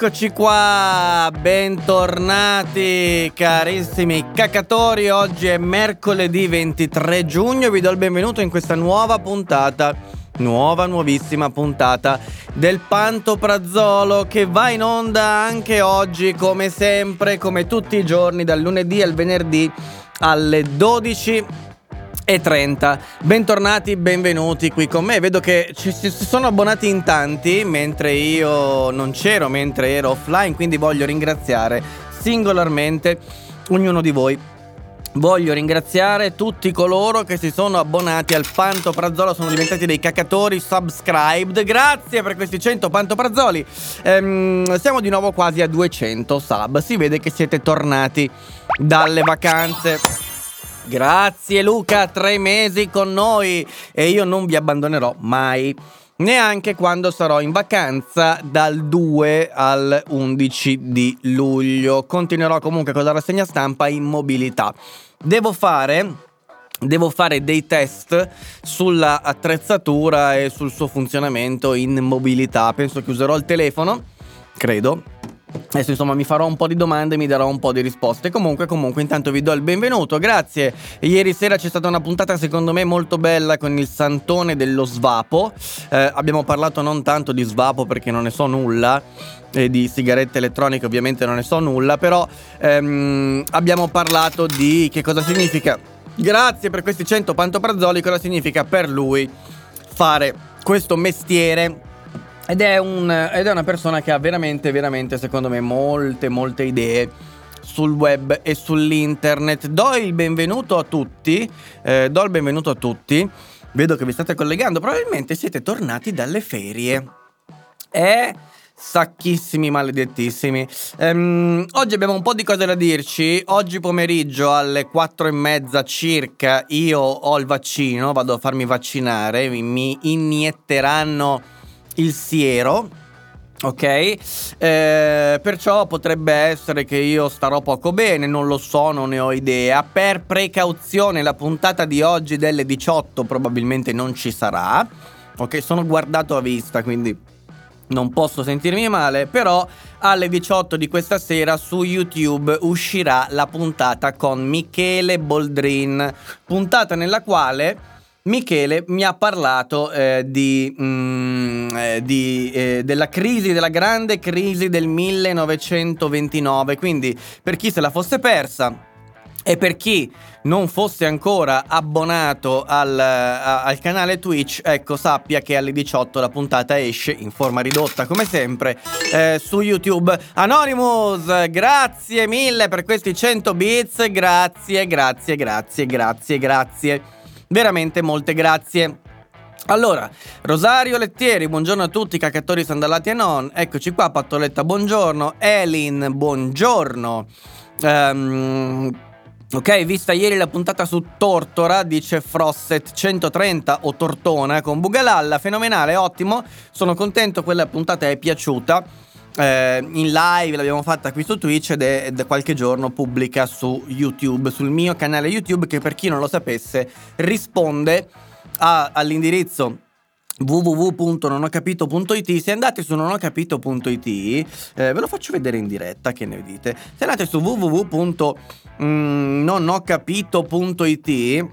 Eccoci qua, bentornati carissimi cacatori, oggi è mercoledì 23 giugno, vi do il benvenuto in questa nuova puntata, nuova nuovissima puntata del Pantoprazzolo che va in onda anche oggi come sempre, come tutti i giorni, dal lunedì al venerdì alle 12 e 30. Bentornati, benvenuti qui con me. Vedo che ci si sono abbonati in tanti mentre io non c'ero, mentre ero offline, quindi voglio ringraziare singolarmente ognuno di voi. Voglio ringraziare tutti coloro che si sono abbonati al Pantoprazzolo, sono diventati dei cacatori subscribed. Grazie per questi 100 Pantoprazzoli. Ehm, siamo di nuovo quasi a 200 sub. Si vede che siete tornati dalle vacanze. Grazie Luca, tre mesi con noi e io non vi abbandonerò mai. Neanche quando sarò in vacanza dal 2 al 11 di luglio. Continuerò comunque con la rassegna stampa in mobilità. Devo fare Devo fare dei test sulla attrezzatura e sul suo funzionamento in mobilità. Penso che userò il telefono, credo, Adesso insomma mi farò un po' di domande e mi darò un po' di risposte. Comunque, comunque, intanto vi do il benvenuto. Grazie. Ieri sera c'è stata una puntata secondo me molto bella con il santone dello svapo. Eh, abbiamo parlato non tanto di svapo perché non ne so nulla. E di sigarette elettroniche ovviamente non ne so nulla. Però ehm, abbiamo parlato di che cosa significa. Grazie per questi 100 pantoprazzoli. Cosa significa per lui fare questo mestiere ed è, un, ed è una persona che ha veramente, veramente, secondo me, molte, molte idee sul web e sull'internet. Do il benvenuto a tutti, eh, do il benvenuto a tutti. Vedo che vi state collegando, probabilmente siete tornati dalle ferie. Eh, sacchissimi maledettissimi. Ehm, oggi abbiamo un po' di cose da dirci. Oggi pomeriggio alle 4 e mezza circa io ho il vaccino, vado a farmi vaccinare, mi inietteranno il siero. Ok, eh, perciò potrebbe essere che io starò poco bene, non lo so, non ne ho idea. Per precauzione, la puntata di oggi delle 18 probabilmente non ci sarà. Ok, sono guardato a vista, quindi non posso sentirmi male, però alle 18 di questa sera su YouTube uscirà la puntata con Michele Boldrin, puntata nella quale Michele mi ha parlato eh, di, mm, eh, di, eh, della crisi, della grande crisi del 1929. Quindi, per chi se la fosse persa, e per chi non fosse ancora abbonato al, a, al, canale Twitch, ecco, sappia che alle 18 la puntata esce in forma ridotta, come sempre, eh, su YouTube. Anonymous, grazie mille per questi 100 bits. Grazie, grazie, grazie, grazie, grazie. Veramente molte grazie. Allora, Rosario Lettieri, buongiorno a tutti, caccatori sandalati e non. Eccoci qua, Pattoletta, buongiorno. Elin, buongiorno. Um, ok, vista ieri la puntata su Tortora, dice Frosset 130 o Tortona con Bugalalla, fenomenale, ottimo. Sono contento, quella puntata è piaciuta eh, in live, l'abbiamo fatta qui su Twitch ed è da qualche giorno pubblica su YouTube, sul mio canale YouTube che per chi non lo sapesse risponde a, all'indirizzo www.nonhocapito.it se andate su nonhocapito.it eh, ve lo faccio vedere in diretta che ne dite? Se andate su www.nonhocapito.it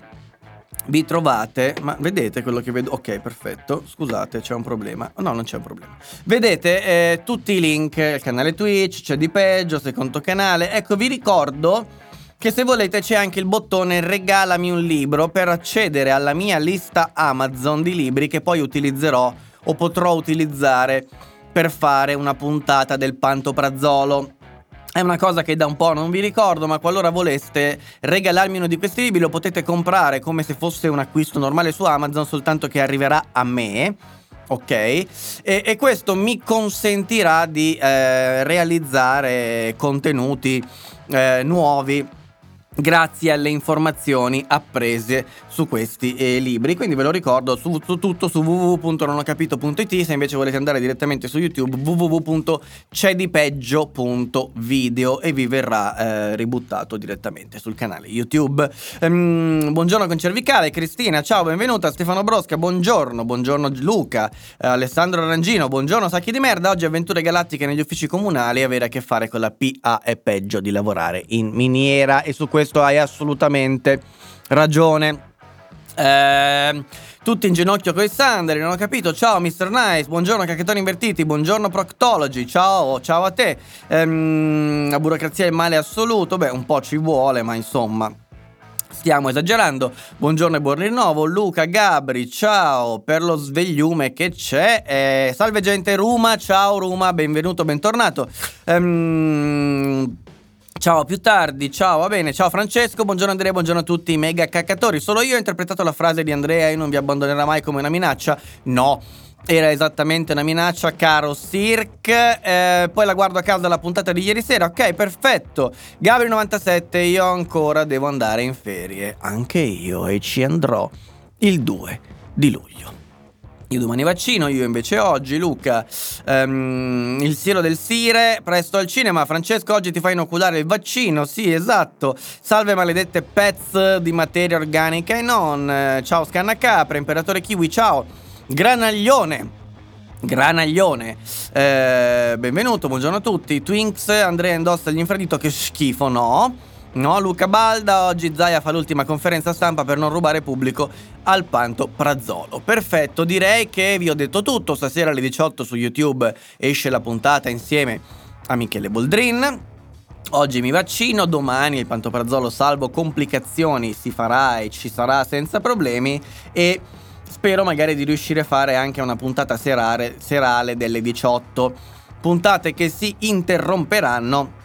vi trovate, ma vedete quello che vedo? Ok, perfetto. Scusate, c'è un problema. No, non c'è un problema. Vedete eh, tutti i link, il canale Twitch, c'è di peggio, secondo canale. Ecco, vi ricordo che se volete c'è anche il bottone regalami un libro per accedere alla mia lista Amazon di libri che poi utilizzerò o potrò utilizzare per fare una puntata del Pantoprazzolo. È una cosa che da un po' non vi ricordo, ma qualora voleste regalarmi uno di questi libri lo potete comprare come se fosse un acquisto normale su Amazon, soltanto che arriverà a me. Ok, e, e questo mi consentirà di eh, realizzare contenuti eh, nuovi grazie alle informazioni apprese su questi eh, libri. Quindi ve lo ricordo su, su tutto su www.nonocapito.it, se invece volete andare direttamente su YouTube www.cedipeggio.video e vi verrà eh, ributtato direttamente sul canale YouTube. Ehm, buongiorno con cervicale, Cristina, ciao, benvenuta, Stefano Brosca, buongiorno, buongiorno Luca, eh, Alessandro Arangino, buongiorno sacchi di merda, oggi avventure galattiche negli uffici comunali, avere a che fare con la PA è peggio di lavorare in miniera e su questo hai assolutamente ragione. Eh, tutti in ginocchio con i Sandri, non ho capito. Ciao Mr. Nice, buongiorno cacchettoni invertiti, buongiorno Proctology, ciao, ciao a te. Ehm, la burocrazia è il male assoluto, beh un po' ci vuole, ma insomma stiamo esagerando. Buongiorno e buon rinnovo, Luca Gabri, ciao per lo svegliume che c'è. Eh, salve gente, Ruma, ciao Ruma, benvenuto, bentornato. Ehm, Ciao, più tardi, ciao, va bene, ciao Francesco, buongiorno Andrea, buongiorno a tutti i mega caccatori. Solo io ho interpretato la frase di Andrea, io non vi abbandonerò mai come una minaccia. No, era esattamente una minaccia, caro Sirk. Eh, poi la guardo a casa la puntata di ieri sera. Ok, perfetto. Gabri97, io ancora devo andare in ferie. Anche io e ci andrò il 2 di luglio. Io domani vaccino, io invece oggi, Luca, um, il cielo del Sire, presto al cinema. Francesco, oggi ti fai inoculare il vaccino, sì, esatto. Salve maledette pets di materia organica e non. Ciao Scannacapra, Imperatore Kiwi, ciao. Granaglione. Granaglione, eh, benvenuto, buongiorno a tutti. Twinks, Andrea indossa gli infradito, che schifo, no? No, Luca Balda, oggi Zaia fa l'ultima conferenza stampa per non rubare pubblico al Panto Prazzolo. Perfetto, direi che vi ho detto tutto. Stasera alle 18 su YouTube esce la puntata insieme a Michele Boldrin. Oggi mi vaccino, domani il Pantoprazzolo salvo complicazioni si farà e ci sarà senza problemi e spero magari di riuscire a fare anche una puntata serale, serale delle 18. Puntate che si interromperanno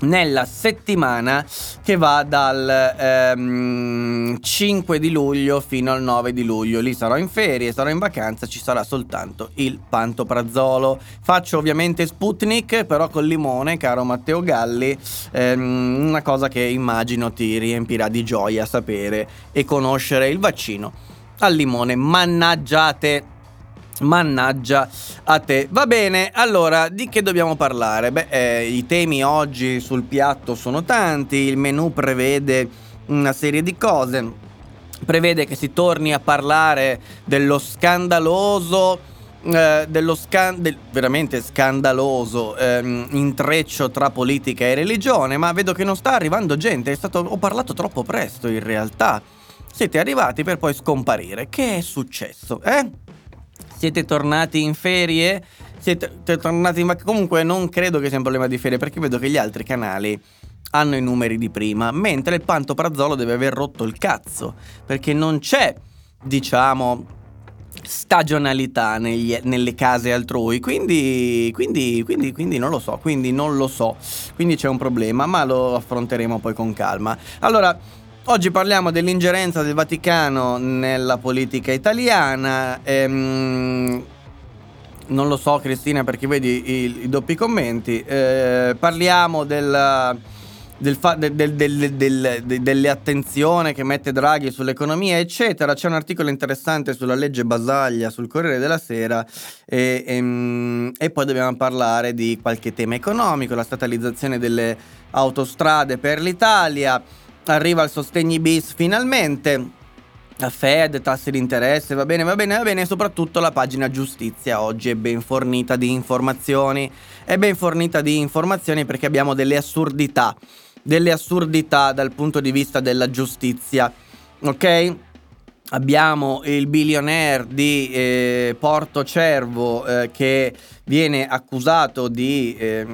nella settimana che va dal ehm, 5 di luglio fino al 9 di luglio. Lì sarò in ferie, sarò in vacanza, ci sarà soltanto il pantoprazzolo. Faccio ovviamente Sputnik, però col limone, caro Matteo Galli, ehm, una cosa che immagino ti riempirà di gioia sapere e conoscere il vaccino al limone. Mannaggiate! Mannaggia a te. Va bene, allora di che dobbiamo parlare? Beh, eh, i temi oggi sul piatto sono tanti, il menù prevede una serie di cose. Prevede che si torni a parlare dello scandaloso eh, dello scan- del veramente scandaloso ehm, intreccio tra politica e religione, ma vedo che non sta arrivando gente, stato- ho parlato troppo presto in realtà. Siete arrivati per poi scomparire. Che è successo, eh? Siete tornati in ferie? Siete tornati in vacanza? Comunque non credo che sia un problema di ferie perché vedo che gli altri canali hanno i numeri di prima, mentre il Panto Prazzolo deve aver rotto il cazzo, perché non c'è, diciamo, stagionalità negli, nelle case altrui, quindi, quindi, quindi, quindi non lo so, quindi non lo so, quindi c'è un problema, ma lo affronteremo poi con calma. Allora, Oggi parliamo dell'ingerenza del Vaticano nella politica italiana. Ehm, non lo so, Cristina, perché vedi i, i doppi commenti. Eh, parliamo del, del fa- del, del, delle attenzioni che mette Draghi sull'economia, eccetera. C'è un articolo interessante sulla legge Basaglia sul Corriere della Sera. E, e, ehm, e poi dobbiamo parlare di qualche tema economico, la statalizzazione delle autostrade per l'Italia arriva il sostegni bis finalmente. La Fed, tassi di interesse, va bene, va bene, va bene, soprattutto la pagina giustizia oggi è ben fornita di informazioni. È ben fornita di informazioni perché abbiamo delle assurdità, delle assurdità dal punto di vista della giustizia, ok? Abbiamo il billionaire di eh, Porto Cervo eh, che viene accusato di, eh,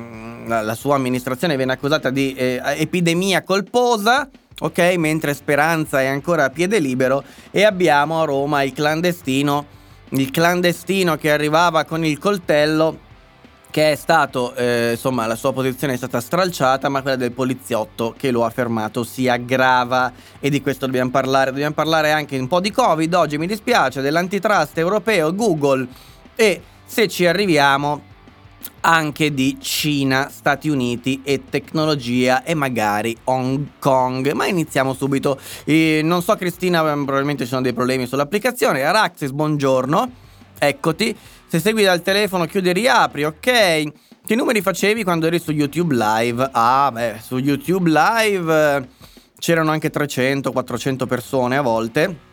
la, la, sua amministrazione viene accusata di eh, epidemia colposa, ok? Mentre Speranza è ancora a piede libero e abbiamo a Roma il clandestino, il clandestino che arrivava con il coltello che è stato, eh, insomma, la sua posizione è stata stralciata, ma quella del poliziotto che lo ha fermato si aggrava e di questo dobbiamo parlare. Dobbiamo parlare anche un po' di Covid oggi, mi dispiace, dell'antitrust europeo, Google e se ci arriviamo anche di Cina, Stati Uniti e tecnologia e magari Hong Kong. Ma iniziamo subito. Eh, non so Cristina, probabilmente ci sono dei problemi sull'applicazione. Araxis, buongiorno. Eccoti. Se segui dal telefono chiudi e riapri, ok. Che numeri facevi quando eri su YouTube Live? Ah, beh, su YouTube Live eh, c'erano anche 300-400 persone a volte.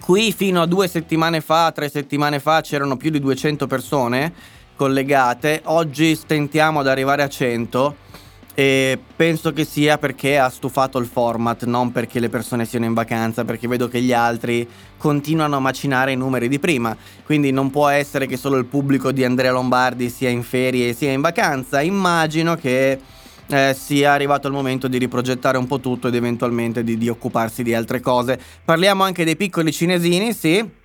Qui fino a due settimane fa, tre settimane fa c'erano più di 200 persone collegate. Oggi stentiamo ad arrivare a 100 e penso che sia perché ha stufato il format, non perché le persone siano in vacanza, perché vedo che gli altri continuano a macinare i numeri di prima. Quindi non può essere che solo il pubblico di Andrea Lombardi sia in ferie e sia in vacanza. Immagino che eh, sia arrivato il momento di riprogettare un po' tutto ed eventualmente di, di occuparsi di altre cose. Parliamo anche dei piccoli cinesini, sì.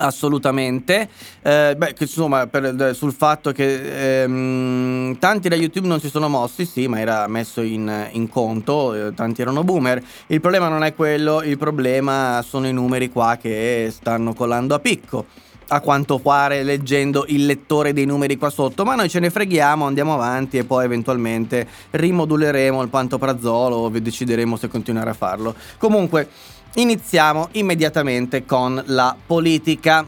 Assolutamente, eh, beh, insomma, per, sul fatto che ehm, tanti da YouTube non si sono mossi, sì, ma era messo in, in conto, eh, tanti erano boomer. Il problema non è quello, il problema sono i numeri qua che stanno colando a picco a quanto pare leggendo il lettore dei numeri qua sotto, ma noi ce ne freghiamo, andiamo avanti e poi eventualmente rimoduleremo il pantoprazolo o decideremo se continuare a farlo. Comunque, iniziamo immediatamente con la politica.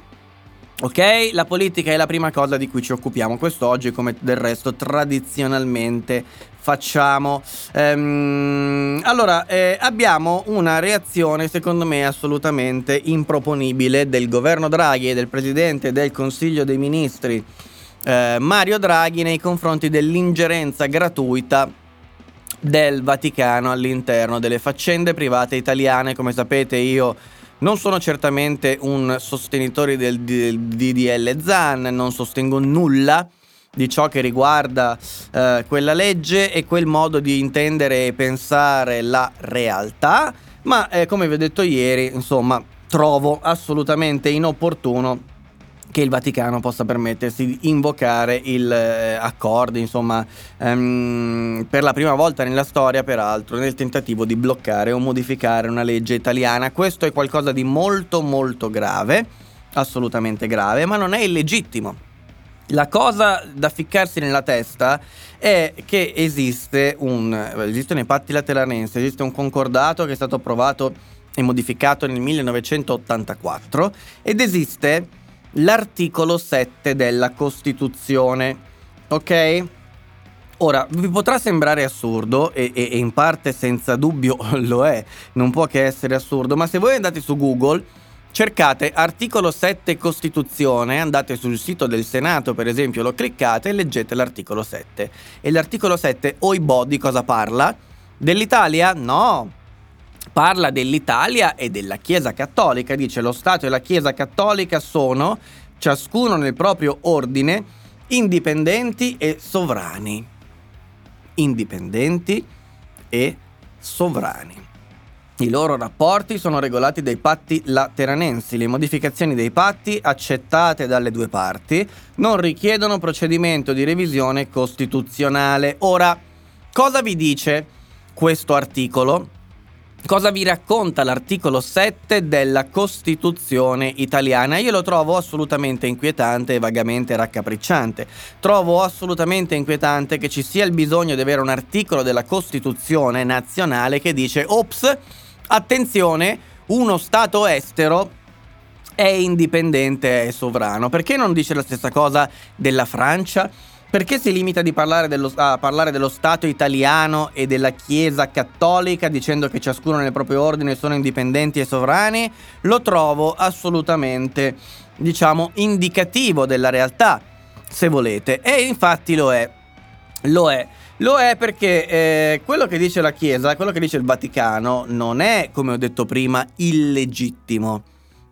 Ok, la politica è la prima cosa di cui ci occupiamo quest'oggi, come del resto tradizionalmente facciamo. Ehm, allora, eh, abbiamo una reazione secondo me assolutamente improponibile del governo Draghi e del presidente del Consiglio dei Ministri eh, Mario Draghi nei confronti dell'ingerenza gratuita del Vaticano all'interno delle faccende private italiane. Come sapete io non sono certamente un sostenitore del, DDL ZAN, non sostengo nulla di ciò che riguarda eh, quella legge e quel modo di intendere e pensare la realtà, ma eh, come vi ho detto ieri, insomma, trovo assolutamente inopportuno che il Vaticano possa permettersi di invocare il eh, accordi, insomma, ehm, per la prima volta nella storia, peraltro, nel tentativo di bloccare o modificare una legge italiana. Questo è qualcosa di molto molto grave, assolutamente grave, ma non è illegittimo. La cosa da ficcarsi nella testa è che esiste un esistono i patti lateranensi, esiste un concordato che è stato approvato e modificato nel 1984 ed esiste l'articolo 7 della Costituzione. Ok? Ora, vi potrà sembrare assurdo, e, e, e, in parte senza dubbio lo è, non può che essere assurdo, ma se voi andate su Google, cercate articolo 7 Costituzione, andate sul sito del Senato per esempio, lo cliccate e leggete l'articolo 7. E l'articolo 7, oibò, di cosa parla? Dell'Italia? No, parla dell'Italia e della Chiesa Cattolica, dice lo Stato e la Chiesa Cattolica sono, ciascuno nel proprio ordine, indipendenti e sovrani. Indipendenti e sovrani. I loro rapporti sono regolati dai patti lateranensi. Le modificazioni dei patti accettate dalle due parti non richiedono procedimento di revisione costituzionale. Ora, cosa vi dice questo articolo? Cosa vi racconta l'articolo 7 della Costituzione italiana? Io lo trovo assolutamente inquietante e vagamente raccapricciante. Trovo assolutamente inquietante che ci sia il bisogno di avere un articolo della Costituzione nazionale che dice ops, attenzione, uno Stato estero è indipendente e sovrano. Perché non dice la stessa cosa della Francia? Perché si limita dello, a parlare dello Stato italiano e della Chiesa cattolica dicendo che ciascuno nel proprio ordine sono indipendenti e sovrani? Lo trovo assolutamente, diciamo, indicativo della realtà, se volete. E infatti lo è. Lo è. Lo è perché eh, quello che dice la Chiesa, quello che dice il Vaticano, non è, come ho detto prima, illegittimo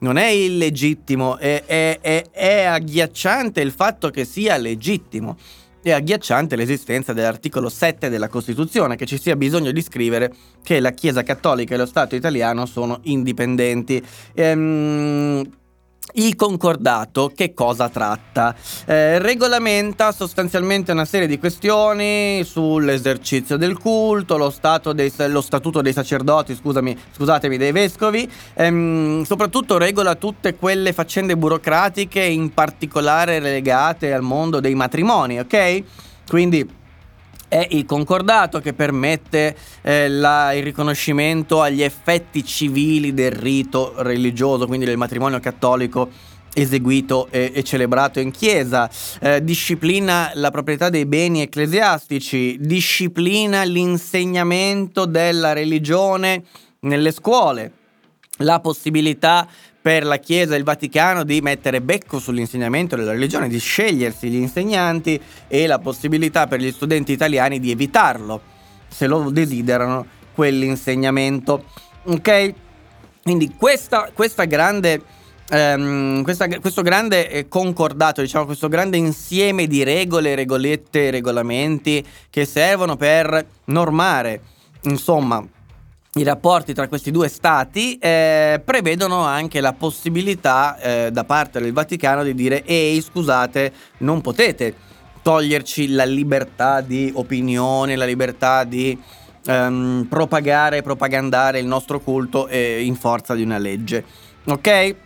non è illegittimo, è, è, è, è agghiacciante il fatto che sia legittimo. È agghiacciante l'esistenza dell'articolo 7 della Costituzione, che ci sia bisogno di scrivere che la Chiesa Cattolica e lo Stato italiano sono indipendenti. Ehm, il concordato che cosa tratta? Eh, regolamenta sostanzialmente una serie di questioni sull'esercizio del culto, lo, dei, lo statuto dei sacerdoti, scusami, scusatemi, dei vescovi, ehm, soprattutto regola tutte quelle faccende burocratiche in particolare legate al mondo dei matrimoni, ok? Quindi è il concordato che permette eh, la, il riconoscimento agli effetti civili del rito religioso, quindi del matrimonio cattolico eseguito e, e, celebrato in chiesa, eh, disciplina la proprietà dei beni ecclesiastici, disciplina l'insegnamento della religione nelle scuole, la possibilità per la Chiesa e il Vaticano di mettere becco sull'insegnamento della religione, di scegliersi gli insegnanti e la possibilità per gli studenti italiani di evitarlo, se lo desiderano, quell'insegnamento. Ok? Quindi questa, questa grande, ehm, questa, questo grande eh, concordato, diciamo, questo grande insieme di regole, regolette, regolamenti che servono per normare, insomma, i rapporti tra questi due stati eh, prevedono anche la possibilità eh, da parte del Vaticano di dire ehi scusate non potete toglierci la libertà di opinione, la libertà di ehm, propagare, propagandare il nostro culto eh, in forza di una legge. Ok?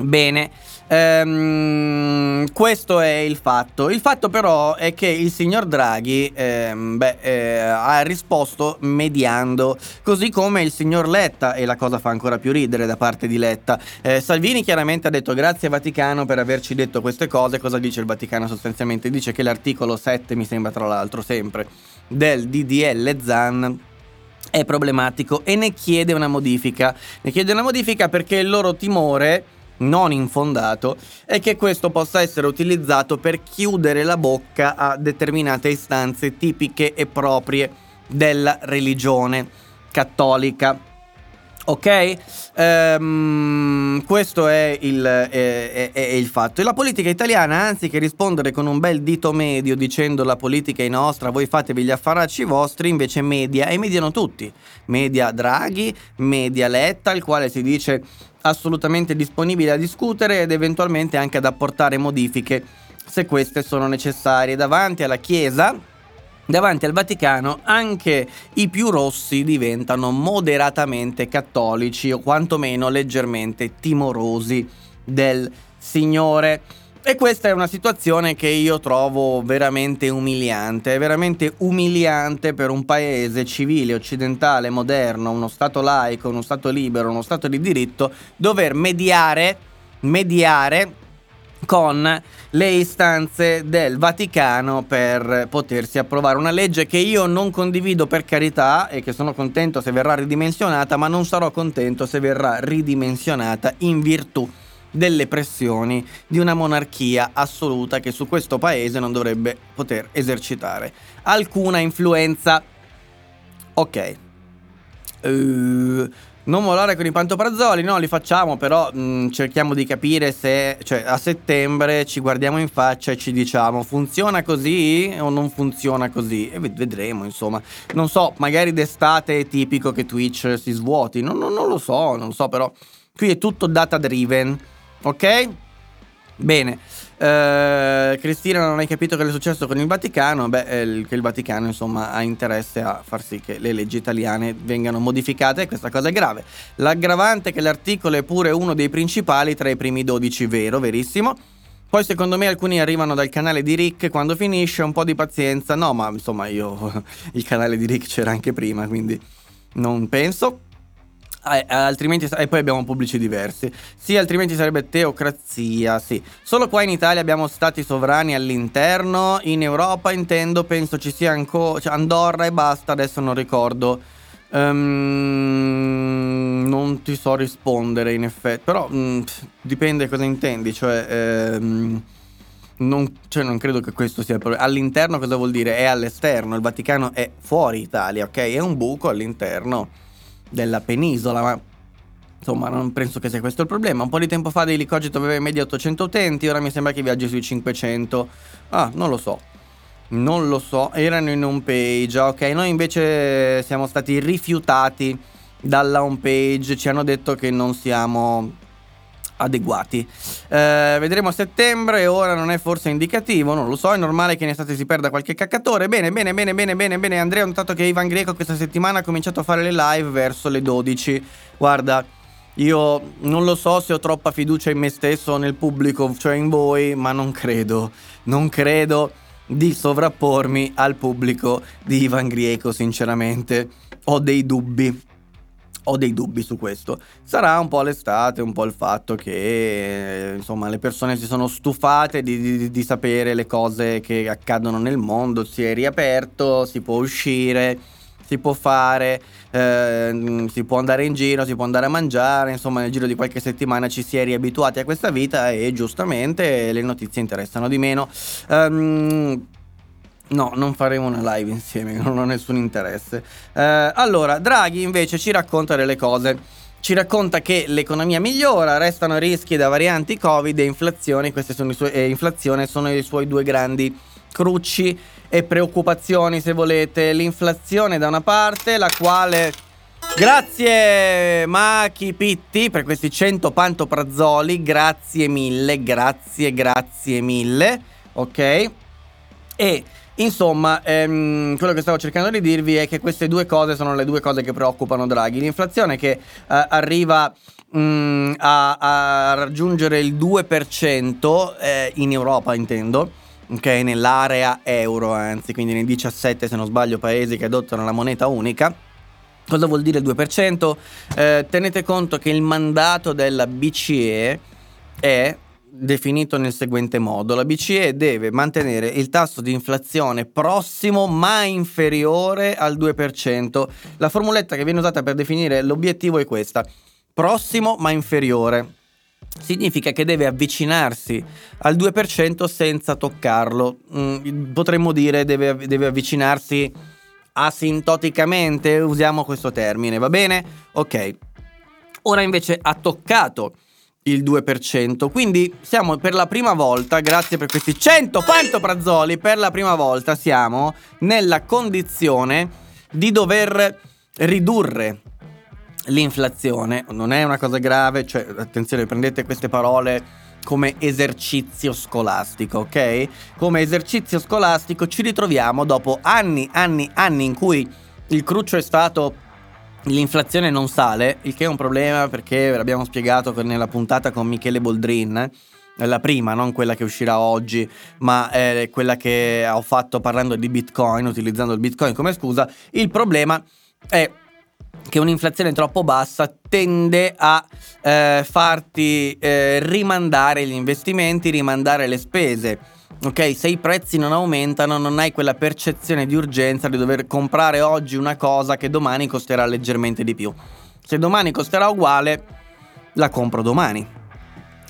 Bene. Ehm, questo è il fatto. Il fatto però è che il signor Draghi ehm, beh, eh, ha risposto mediando, così come il signor Letta, e la cosa fa ancora più ridere da parte di Letta. Eh, Salvini chiaramente ha detto grazie Vaticano per averci detto queste cose. Cosa dice il Vaticano sostanzialmente? Dice che l'articolo 7, mi sembra tra l'altro sempre, del DDL ZAN è problematico e ne chiede una modifica. Ne chiede una modifica perché il loro timore non infondato è che questo possa essere utilizzato per chiudere la bocca a determinate istanze tipiche e proprie della religione cattolica. Ok? Um, questo è il, è, è, è il, fatto. E la politica italiana, anziché rispondere con un bel dito medio dicendo la politica è nostra, voi fatevi gli affaracci vostri, invece media, e mediano tutti. Media Draghi, media Letta, il quale si dice assolutamente disponibile a discutere ed eventualmente anche ad apportare modifiche se queste sono necessarie. Davanti alla Chiesa, davanti al Vaticano, anche i più rossi diventano moderatamente cattolici o quantomeno leggermente timorosi del Signore. E questa è una situazione che io trovo veramente umiliante, è veramente umiliante per un paese civile, occidentale, moderno, uno Stato laico, uno Stato libero, uno Stato di diritto, dover mediare, mediare con le istanze del Vaticano per potersi approvare una legge che io non condivido per carità e che sono contento se verrà ridimensionata, ma non sarò contento se verrà ridimensionata in virtù delle pressioni di una monarchia assoluta che su questo paese non dovrebbe poter esercitare alcuna influenza. Ok. Uh, non volare con i pantoprazzoli, no, li facciamo, però mh, mm, cerchiamo di capire se, cioè, a settembre ci guardiamo in faccia e ci diciamo funziona così o non funziona così e vedremo, insomma. Non so, magari d'estate è tipico che Twitch si svuoti, non, non, non lo so, non so, però qui è tutto data driven Ok? Bene. Uh, Cristina non hai capito che è successo con il Vaticano? Beh, eh, che il Vaticano insomma ha interesse a far sì che le leggi italiane vengano modificate e questa cosa è grave. L'aggravante è che l'articolo è pure uno dei principali tra i primi 12, vero, verissimo. Poi secondo me alcuni arrivano dal canale di Rick quando finisce, un po' di pazienza. No, ma insomma io il canale di Rick c'era anche prima, quindi non penso. Eh, altrimenti, e poi abbiamo pubblici diversi. Sì, altrimenti sarebbe teocrazia, sì. Solo qua in Italia abbiamo stati sovrani all'interno, in Europa intendo, penso ci sia ancora cioè Andorra e basta, adesso non ricordo. Um, non ti so rispondere in effetti, però um, dipende cosa intendi, cioè... Um, non, cioè non, credo che questo sia il problema. All'interno cosa vuol dire? È all'esterno, il Vaticano è fuori Italia, ok? È un buco all'interno della penisola, ma insomma non penso che sia questo il problema. Un po' di tempo fa Daily Cogito aveva in media 800 utenti, ora mi sembra che viaggi sui 500. Ah, non lo so. Non lo so, erano in home page, ok. Noi invece siamo stati rifiutati dalla home page, ci hanno detto che non siamo adeguati. Eh, vedremo a settembre, ora non è forse indicativo, non lo so, è normale che in estate si perda qualche caccatore. Bene, bene, bene, bene, bene, bene. Andrea, ho notato che Ivan Greco questa settimana ha cominciato a fare le live verso le 12. Guarda, io non lo so se ho troppa fiducia in me stesso o nel pubblico, cioè in voi, ma non credo, non credo di sovrappormi al pubblico di Ivan Grieco, sinceramente. Ho dei dubbi ho dei dubbi su questo. Sarà un po' l'estate, un po' il fatto che insomma le persone si sono stufate di, di, di, sapere le cose che accadono nel mondo, si è riaperto, si può uscire, si può fare, eh, si può andare in giro, si può andare a mangiare, insomma nel giro di qualche settimana ci si è riabituati a questa vita e giustamente le notizie interessano di meno. Um, No, non faremo una live insieme, non ho nessun interesse. Eh, allora, Draghi invece ci racconta delle cose. Ci racconta che l'economia migliora, restano rischi da varianti Covid e inflazione. Queste sono suoi, eh, inflazione sono i suoi due grandi crucci e preoccupazioni, se volete. L'inflazione da una parte, la quale Grazie Machi Pitti per questi 100 pantoprazzoli, grazie mille, grazie, grazie mille, ok? E Insomma, ehm, quello che stavo cercando di dirvi è che queste due cose sono le due cose che preoccupano Draghi. L'inflazione che eh, arriva mh, mm, a, a, raggiungere il 2% eh, in Europa, intendo. Ok, nell'area euro, anzi, quindi nei 17, se non sbaglio, paesi che adottano la moneta unica. Cosa vuol dire il 2%? Eh, tenete conto che il mandato della BCE è definito nel seguente modo. La BCE deve mantenere il tasso di inflazione prossimo ma inferiore al 2%. La formuletta che viene usata per definire l'obiettivo è questa. Prossimo ma inferiore. Significa che deve avvicinarsi al 2% senza toccarlo. Mm, potremmo dire deve, deve avvicinarsi asintoticamente, usiamo questo termine, va bene? Ok. Ora invece ha toccato il 2%. Quindi siamo per la prima volta, grazie per questi 100 pantoprazzoli, per la prima volta siamo nella condizione di dover ridurre l'inflazione. Non è una cosa grave, cioè attenzione, prendete queste parole come esercizio scolastico, ok? Come esercizio scolastico ci ritroviamo dopo anni, anni, anni in cui il cruccio è stato l'inflazione non sale, il che è un problema perché l'abbiamo spiegato nella puntata con Michele Boldrin. La prima, non quella che uscirà oggi, ma è quella che ho fatto parlando di Bitcoin, utilizzando il Bitcoin come scusa. Il problema è che un'inflazione troppo bassa tende a eh, farti eh, rimandare gli investimenti, rimandare le spese ok? Se i prezzi non aumentano non hai quella percezione di urgenza di dover comprare oggi una cosa che domani costerà leggermente di più. Se domani costerà uguale, la compro domani.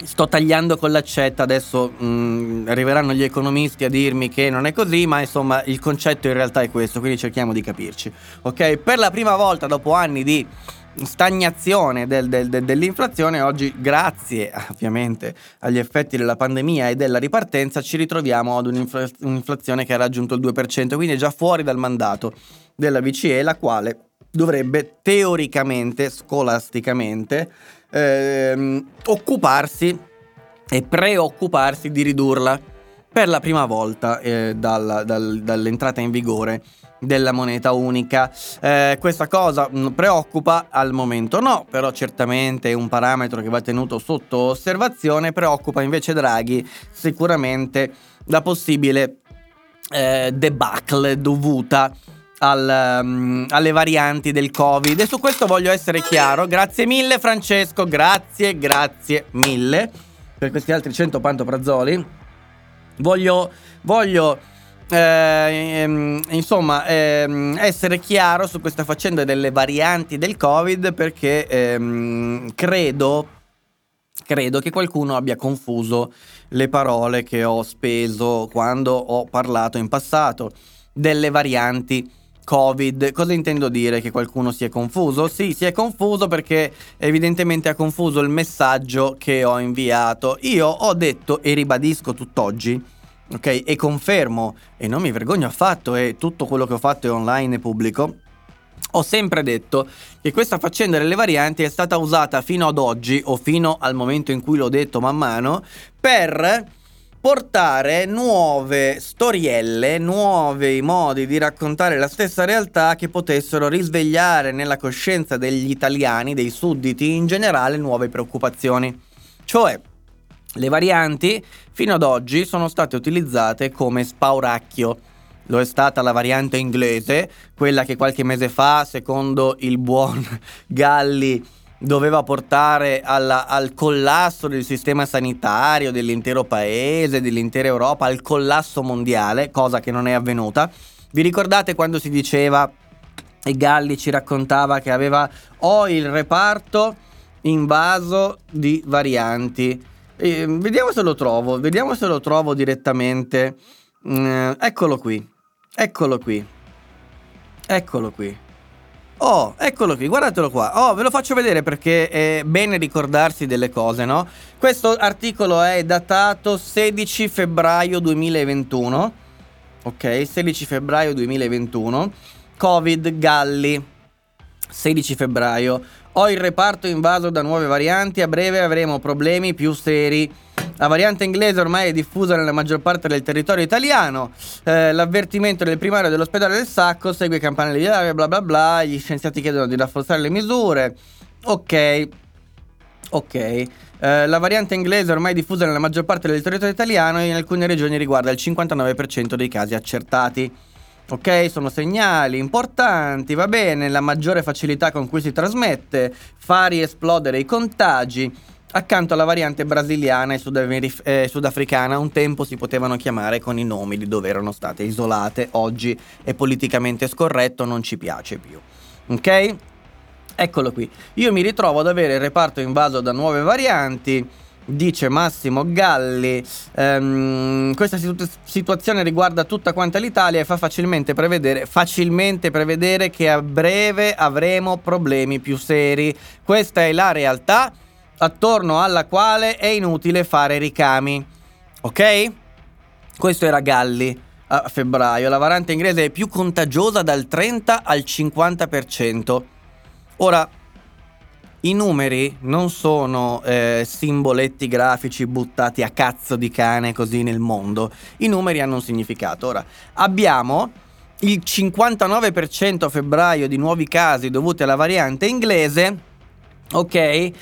Sto tagliando con l'accetta, adesso mh, mm, arriveranno gli economisti a dirmi che non è così, ma insomma il concetto in realtà è questo, quindi cerchiamo di capirci. Ok? Per la prima volta dopo anni di stagnazione del, del, del, dell'inflazione, oggi grazie ovviamente agli effetti della pandemia e della ripartenza ci ritroviamo ad un'infla- un'inflazione che ha raggiunto il 2%, quindi è già fuori dal mandato della BCE, la quale dovrebbe teoricamente, scolasticamente, ehm, occuparsi e preoccuparsi di ridurla per la prima volta eh, dal, dal, dall'entrata in vigore della moneta unica. Eh, questa cosa mm, preoccupa al momento no, però certamente è un parametro che va tenuto sotto osservazione. Preoccupa invece Draghi sicuramente la possibile eh, debacle dovuta al, um, alle varianti del Covid. E su questo voglio essere chiaro. Grazie mille Francesco, grazie, grazie mille per questi altri 100 pantoprazzoli. Voglio, voglio eh, insomma, ehm, essere chiaro su questa faccenda delle varianti del Covid perché ehm, credo, credo che qualcuno abbia confuso le parole che ho speso quando ho parlato in passato delle varianti Covid. Cosa intendo dire che qualcuno si è confuso? Sì, si è confuso perché evidentemente ha confuso il messaggio che ho inviato. Io ho detto e ribadisco tutt'oggi ok? E confermo, e non mi vergogno affatto, e tutto quello che ho fatto è online e pubblico, ho sempre detto che questa faccenda delle varianti è stata usata fino ad oggi o fino al momento in cui l'ho detto man mano per portare nuove storielle, nuovi modi di raccontare la stessa realtà che potessero risvegliare nella coscienza degli italiani, dei sudditi in generale, nuove preoccupazioni. Cioè, le varianti fino ad oggi sono state utilizzate come spauracchio. Lo è stata la variante inglese, quella che qualche mese fa, secondo il buon Galli, doveva portare alla, al collasso del sistema sanitario dell'intero paese, dell'intera Europa, al collasso mondiale, cosa che non è avvenuta. Vi ricordate quando si diceva e Galli ci raccontava che aveva ho il reparto invaso di varianti. E, vediamo se lo trovo, vediamo se lo trovo direttamente. Mm, eccolo qui, eccolo qui, eccolo qui. Oh, eccolo qui, guardatelo qua. Oh, ve lo faccio vedere perché è bene ricordarsi delle cose, no? Questo articolo è datato 16 febbraio 2021. Ok, 16 febbraio 2021. Covid Galli. 16 febbraio. Ho il reparto invaso da nuove varianti, a breve avremo problemi più seri. La variante inglese ormai è diffusa nella maggior parte del territorio italiano. Eh, l'avvertimento del primario dell'ospedale del Sacco segue campanelli di allarme, bla bla bla. Gli scienziati chiedono di rafforzare le misure. Ok. Ok. Eh, la variante inglese ormai diffusa nella maggior parte del territorio italiano e in alcune regioni riguarda il 59% dei casi accertati. Ok, sono segnali importanti, va bene, la maggiore facilità con cui si trasmette, fa riesplodere i contagi, accanto alla variante brasiliana e sudafri- eh, sudafricana un tempo si potevano chiamare con i nomi di dove erano state isolate, oggi è politicamente scorretto, non ci piace più. Ok? Eccolo qui. Io mi ritrovo ad avere il reparto invaso da nuove varianti. Dice Massimo Galli, ehm, questa situ- situazione riguarda tutta quanta l'Italia e fa facilmente prevedere, facilmente prevedere che a breve avremo problemi più seri. Questa è la realtà attorno alla quale è inutile fare ricami. Ok? Questo era Galli a febbraio. La variante inglese è più contagiosa dal 30 al 50%. Ora, i numeri non sono eh, simboletti grafici buttati a cazzo di cane così nel mondo. I numeri hanno un significato. Ora, abbiamo il 59% a febbraio di nuovi casi dovuti alla variante inglese ok? Eh,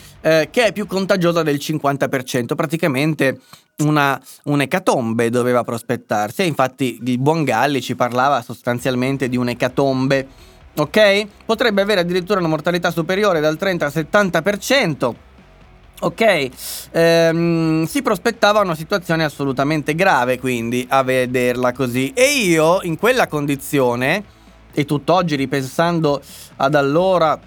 che è più contagiosa del 50%, praticamente una, un'ecatombe doveva prospettarsi. E infatti il buon Galli ci parlava sostanzialmente di un'ecatombe, ok? Potrebbe avere addirittura una mortalità superiore dal 30 al 70%. Ok, ehm, si prospettava una situazione assolutamente grave quindi a vederla così e io in quella condizione e tutt'oggi ripensando ad allora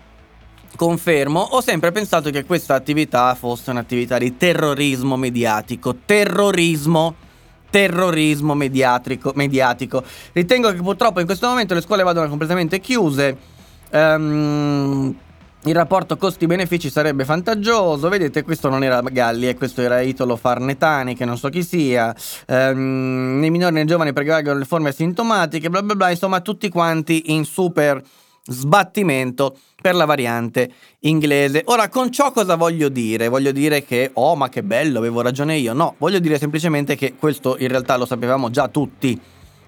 confermo, ho sempre pensato che questa attività fosse un'attività di terrorismo mediatico. Terrorismo terrorismo mediatico. Ritengo che purtroppo in questo momento le scuole vadano completamente chiuse. Um, il rapporto costi-benefici sarebbe vantaggioso. Vedete, questo non era Galli, e questo era Italo Farnetani, che non so chi sia. Um, nei minori e nei giovani prevalgono le forme asintomatiche, bla bla bla. Insomma, tutti quanti in super sbattimento per la variante inglese. Ora, con ciò cosa voglio dire? Voglio dire che, oh, ma che bello, avevo ragione io. No, voglio dire semplicemente che questo in realtà lo sapevamo già tutti.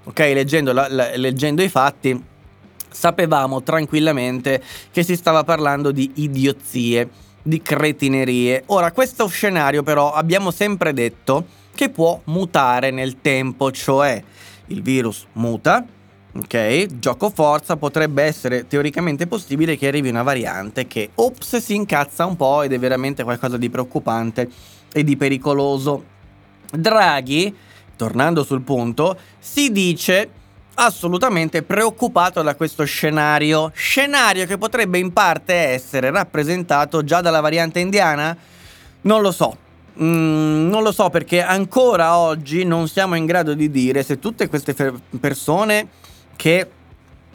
Ok, leggendo, la, la, leggendo i fatti, sapevamo tranquillamente che si stava parlando di idiozie, di cretinerie. Ora, questo scenario però abbiamo sempre detto che può mutare nel tempo, cioè il virus muta, Ok, gioco forza potrebbe essere teoricamente possibile che arrivi una variante che ops si incazza un po' ed è veramente qualcosa di preoccupante e di pericoloso. Draghi, tornando sul punto, si dice assolutamente preoccupato da questo scenario, scenario che potrebbe in parte essere rappresentato già dalla variante indiana? Non lo so, Mm, non lo so perché ancora oggi non siamo in grado di dire se tutte queste fe- persone che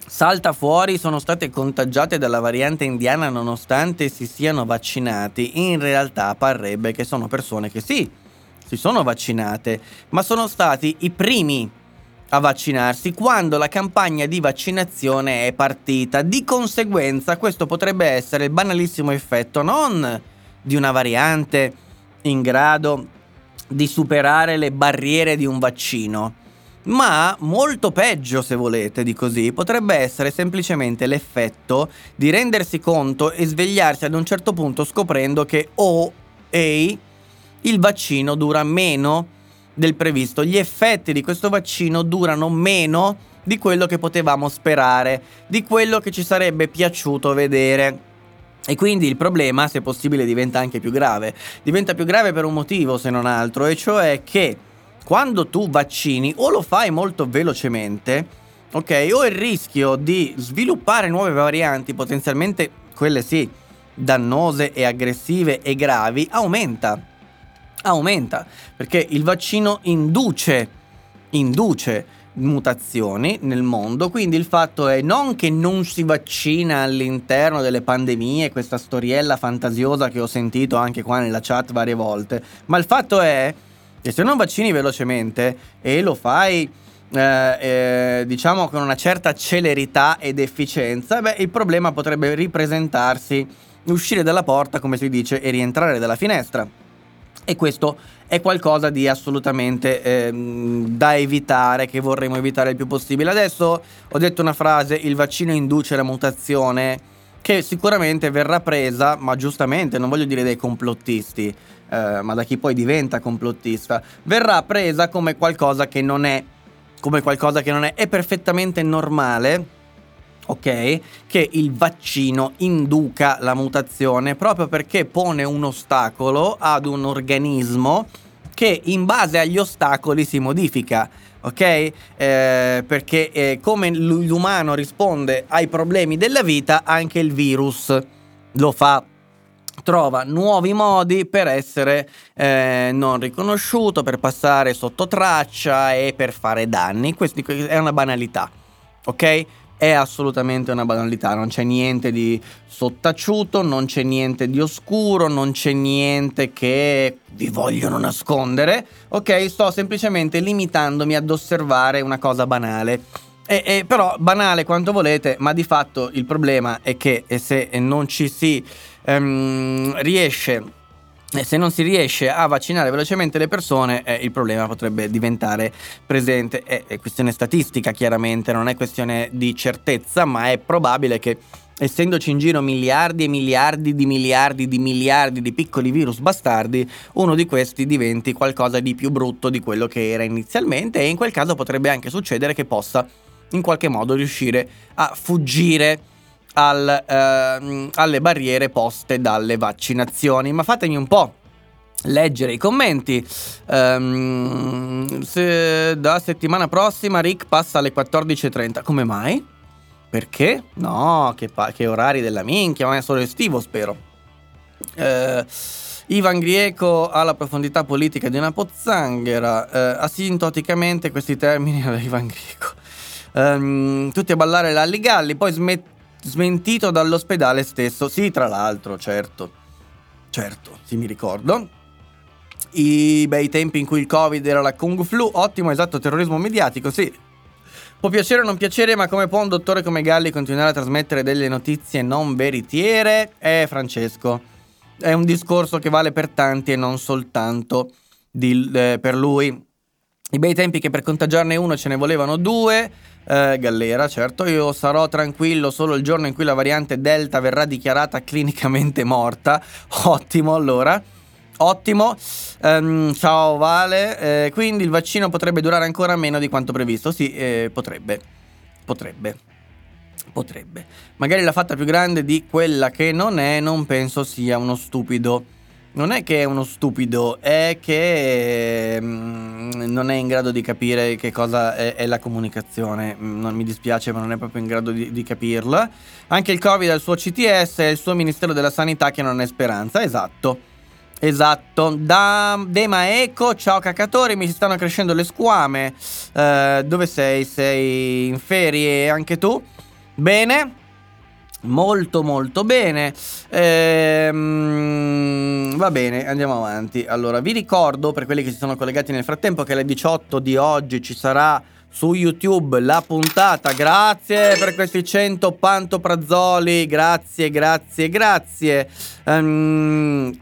salta fuori sono state contagiate dalla variante indiana nonostante si siano vaccinati, in realtà parrebbe che sono persone che sì, si sono vaccinate, ma sono stati i primi a vaccinarsi quando la campagna di vaccinazione è partita. Di conseguenza questo potrebbe essere il banalissimo effetto non di una variante in grado di superare le barriere di un vaccino, ma molto peggio se volete di così, potrebbe essere semplicemente l'effetto di rendersi conto e svegliarsi ad un certo punto scoprendo che oh, ehi, il vaccino dura meno del previsto. Gli effetti di questo vaccino durano meno di quello che potevamo sperare, di quello che ci sarebbe piaciuto vedere. E quindi il problema, se possibile, diventa anche più grave. Diventa più grave per un motivo, se non altro, e cioè che quando tu vaccini o lo fai molto velocemente, ok, o il rischio di sviluppare nuove varianti, potenzialmente quelle sì, dannose e aggressive e gravi, aumenta. Aumenta perché il vaccino induce, induce mutazioni nel mondo, quindi il fatto è non che non si vaccina all'interno delle pandemie, questa storiella fantasiosa che ho sentito anche qua nella chat varie volte, ma il fatto è che se non vaccini velocemente e lo fai eh, eh, diciamo con una certa celerità ed efficienza, beh, il problema potrebbe ripresentarsi, uscire dalla porta, come si dice, e rientrare dalla finestra. E questo è qualcosa di assolutamente eh, da evitare, che vorremmo evitare il più possibile. Adesso ho detto una frase, il vaccino induce la mutazione, che sicuramente verrà presa, ma giustamente, non voglio dire dai complottisti, eh, ma da chi poi diventa complottista, verrà presa come qualcosa che non è, come qualcosa che non è, è perfettamente normale ok? Che il vaccino induca la mutazione proprio perché pone un ostacolo ad un organismo che in base agli ostacoli si modifica. Ok? Eh, perché eh, come l'umano risponde ai problemi della vita, anche il virus lo fa trova nuovi modi per essere eh, non riconosciuto, per passare sotto traccia e per fare danni. Questa è una banalità, ok? è assolutamente una banalità, non c'è niente di sottaciuto, non c'è niente di oscuro, non c'è niente che vi vogliono nascondere, ok? Sto semplicemente limitandomi ad osservare una cosa banale. E, e, però banale quanto volete, ma di fatto il problema è che se non ci si um, riesce e se non si riesce a vaccinare velocemente le persone, eh, il problema potrebbe diventare presente. È, è, questione statistica, chiaramente, non è questione di certezza, ma è probabile che, essendoci in giro miliardi e miliardi di miliardi di miliardi di piccoli virus bastardi, uno di questi diventi qualcosa di più brutto di quello che era inizialmente. E in quel caso potrebbe anche succedere che possa in qualche modo riuscire a fuggire al, ehm, alle barriere poste dalle vaccinazioni. Ma fatemi un po' leggere i commenti. Um, se da settimana prossima Rick passa alle 14.30. Come mai? Perché? No, che, pa- che orari della minchia, ma è solo estivo, spero. Uh, Ivan Grieco ha la profondità politica di una pozzanghera. Uh, asintoticamente questi termini alla Ivan Grieco. Um, tutti a ballare l'alligalli, poi smet- smentito dall'ospedale stesso. Sì, tra l'altro, certo. Certo, sì, mi ricordo. I bei tempi in cui il Covid era la Kung Flu, ottimo, esatto, terrorismo mediatico, sì. Può piacere o non piacere, ma come può un dottore come Galli continuare a trasmettere delle notizie non veritiere? Eh, Francesco, è un discorso che vale per tanti e non soltanto di, eh, per lui. I bei tempi che per contagiarne uno ce ne volevano due. Eh, Gallera, certo, io sarò tranquillo solo il giorno in cui la variante Delta verrà dichiarata clinicamente morta. Ottimo, allora. Ottimo. Um, ciao Vale. Eh, quindi il vaccino potrebbe durare ancora meno di quanto previsto. Sì, eh, potrebbe. Potrebbe. Potrebbe. Magari l'ha fatta più grande di quella che non è, non penso sia uno stupido non è che è uno stupido, è che mm, non è in grado di capire che cosa è, è, la comunicazione. Mm, non mi dispiace, ma non è proprio in grado di, di capirla. Anche il Covid ha il suo CTS e il suo Ministero della Sanità che non è speranza. Esatto. Esatto, da Dema Eco, ciao cacatori, mi si stanno crescendo le squame. Uh, dove sei? Sei in ferie anche tu? Bene, Molto molto bene. Ehm, va bene, andiamo avanti. Allora, vi ricordo per quelli che si sono collegati nel frattempo che alle 18 di oggi ci sarà su YouTube la puntata. Grazie per questi 100 pantoprazzoli. Grazie, grazie, grazie. Um,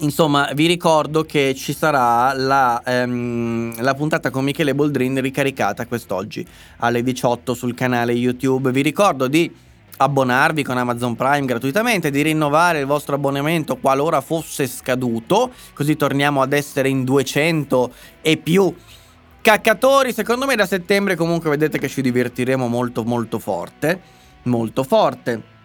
Insomma, vi ricordo che ci sarà la, ehm, la, puntata con Michele Boldrin ricaricata quest'oggi alle 18 sul canale YouTube. Vi ricordo di abbonarvi con Amazon Prime gratuitamente, di rinnovare il vostro abbonamento qualora fosse scaduto, così torniamo ad essere in 200 e più caccatori. Secondo me da settembre comunque vedete che ci divertiremo molto molto forte, molto forte.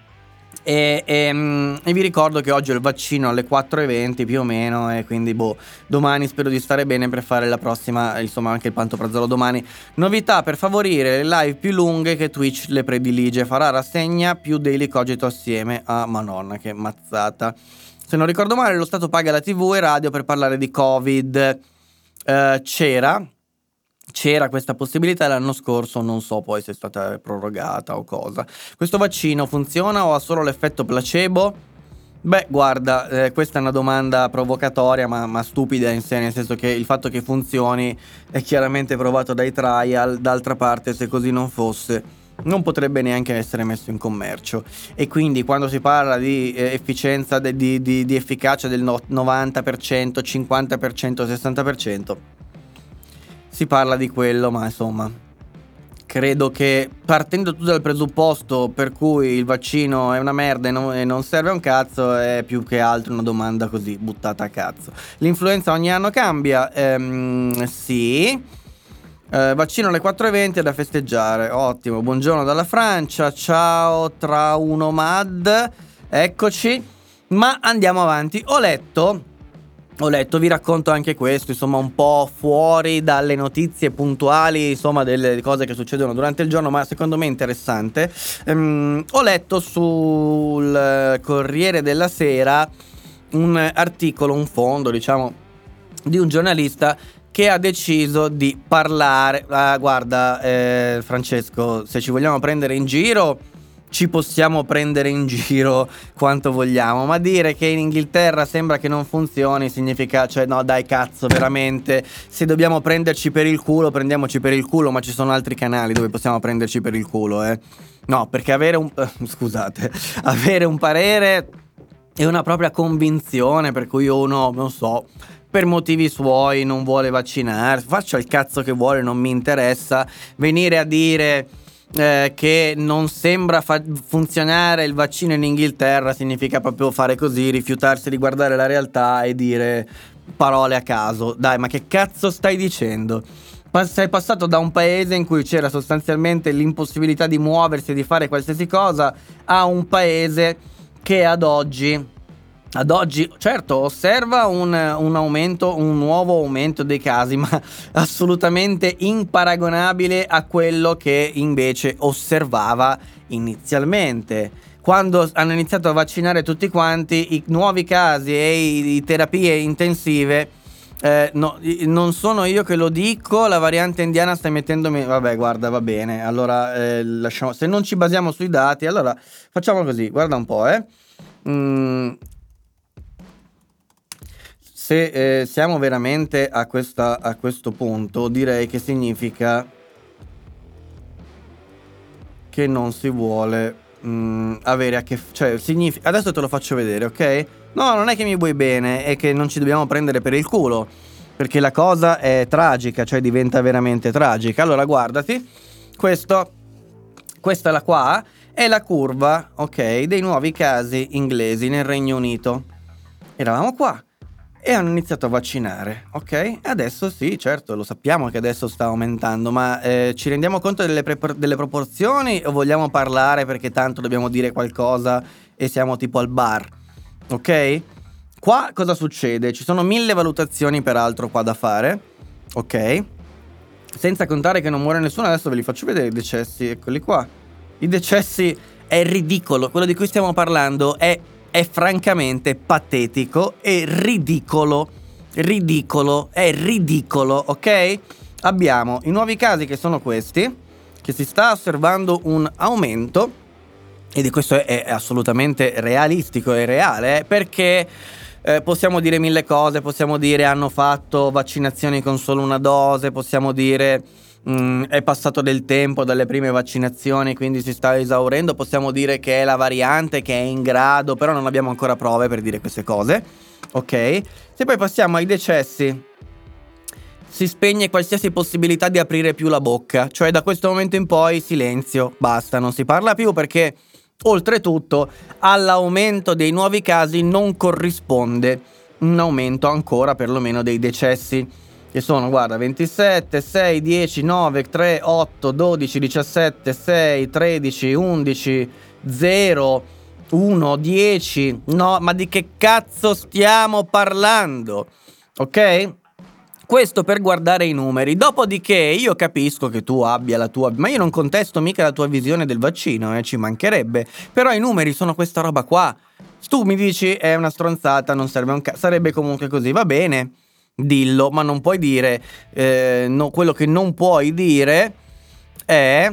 E, e, ehm, e, vi ricordo che oggi ho il vaccino alle 4.20 più o meno e quindi boh, domani spero di stare bene per fare la prossima, insomma anche il pantoprazzolo domani. Novità per favorire le live più lunghe che Twitch le predilige, farà rassegna più daily cogito assieme a Manonna, che mazzata. Se non ricordo male lo Stato paga la tv e radio per parlare di Covid. Uh, c'era, c'era questa possibilità l'anno scorso, non so poi se è stata prorogata o cosa. Questo vaccino funziona o ha solo l'effetto placebo? Beh, guarda, eh, questa è una domanda provocatoria ma, ma, stupida in sé, nel senso che il fatto che funzioni è chiaramente provato dai trial, d'altra parte se così non fosse non potrebbe neanche essere messo in commercio e quindi quando si parla di eh, efficienza, di, di, di efficacia del no, 90%, 50%, 60%, si parla di quello, ma insomma, credo che partendo tu dal presupposto per cui il vaccino è una merda e non, e non, serve a un cazzo, è più che altro una domanda così buttata a cazzo. L'influenza ogni anno cambia? Ehm, sì. Eh, vaccino alle 4.20 da festeggiare. Ottimo. Buongiorno dalla Francia. Ciao tra uno mad. Eccoci. Ma andiamo avanti. Ho letto ho letto, vi racconto anche questo, insomma, un po' fuori dalle notizie puntuali, insomma, delle cose che succedono durante il giorno, ma secondo me interessante. Um, ho letto sul Corriere della Sera un articolo, un fondo, diciamo, di un giornalista che ha deciso di parlare. Ah, guarda, eh, Francesco, se ci vogliamo prendere in giro ci possiamo prendere in giro quanto vogliamo, ma dire che in Inghilterra sembra che non funzioni significa, cioè no dai cazzo, veramente, se dobbiamo prenderci per il culo, prendiamoci per il culo, ma ci sono altri canali dove possiamo prenderci per il culo, eh. No, perché avere un... scusate, avere un parere è una propria convinzione per cui uno, non so, per motivi suoi non vuole vaccinarsi, faccia il cazzo che vuole, non mi interessa, venire a dire eh, che non sembra fa- funzionare il vaccino in Inghilterra significa proprio fare così, rifiutarsi di guardare la realtà e dire parole a caso. Dai, ma che cazzo stai dicendo? sei passato da un paese in cui c'era sostanzialmente l'impossibilità di muoversi e di fare qualsiasi cosa a un paese che ad oggi ad oggi, certo, osserva un, un, aumento, un nuovo aumento dei casi, ma assolutamente imparagonabile a quello che invece osservava inizialmente. Quando hanno iniziato a vaccinare tutti quanti, i nuovi casi e i, terapie intensive, eh, no, non sono io che lo dico, la variante indiana sta mettendomi... Vabbè, guarda, va bene, allora eh, lasciamo... Se non ci basiamo sui dati, allora facciamo così, guarda un po', eh. Mm, se eh, siamo veramente a, questa, a questo punto, direi che significa che non si vuole mh, mm, avere a che cioè significa adesso te lo faccio vedere, ok? No, non è che mi vuoi bene, è che non ci dobbiamo prendere per il culo, perché la cosa è tragica, cioè diventa veramente tragica. Allora, guardati, questo questa la qua è la curva, ok, dei nuovi casi inglesi nel Regno Unito. Eravamo qua e hanno iniziato a vaccinare, ok? Adesso sì, certo, lo sappiamo che adesso sta aumentando, ma eh, ci rendiamo conto delle, pre- delle, proporzioni o vogliamo parlare perché tanto dobbiamo dire qualcosa e siamo tipo al bar, ok? Qua cosa succede? Ci sono mille valutazioni peraltro qua da fare, ok? Senza contare che non muore nessuno, adesso ve li faccio vedere i decessi, eccoli qua. I decessi è ridicolo, quello di cui stiamo parlando è è francamente patetico e ridicolo. Ridicolo, è ridicolo, ok? Abbiamo i nuovi casi che sono questi, che si sta osservando un aumento, e questo è, assolutamente realistico e reale, perché eh, possiamo dire mille cose, possiamo dire hanno fatto vaccinazioni con solo una dose, possiamo dire mm, è passato del tempo dalle prime vaccinazioni, quindi si sta esaurendo, possiamo dire che è la variante che è in grado, però non abbiamo ancora prove per dire queste cose. Ok? Se poi passiamo ai decessi, si spegne qualsiasi possibilità di aprire più la bocca, cioè da questo momento in poi silenzio, basta, non si parla più perché oltretutto all'aumento dei nuovi casi non corrisponde un aumento ancora perlomeno dei decessi che sono, guarda, 27, 6, 10, 9, 3, 8, 12, 17, 6, 13, 11, 0, 1, 10. No, ma di che cazzo stiamo parlando? Ok? Questo per guardare i numeri. Dopodiché io capisco che tu abbia la tua... Ma io non contesto mica la tua visione del vaccino, eh, ci mancherebbe. Però i numeri sono questa roba qua. Tu mi dici è una stronzata, non serve un cazzo. Sarebbe comunque così, va bene dillo, ma non puoi dire, eh, no, quello che non puoi dire è...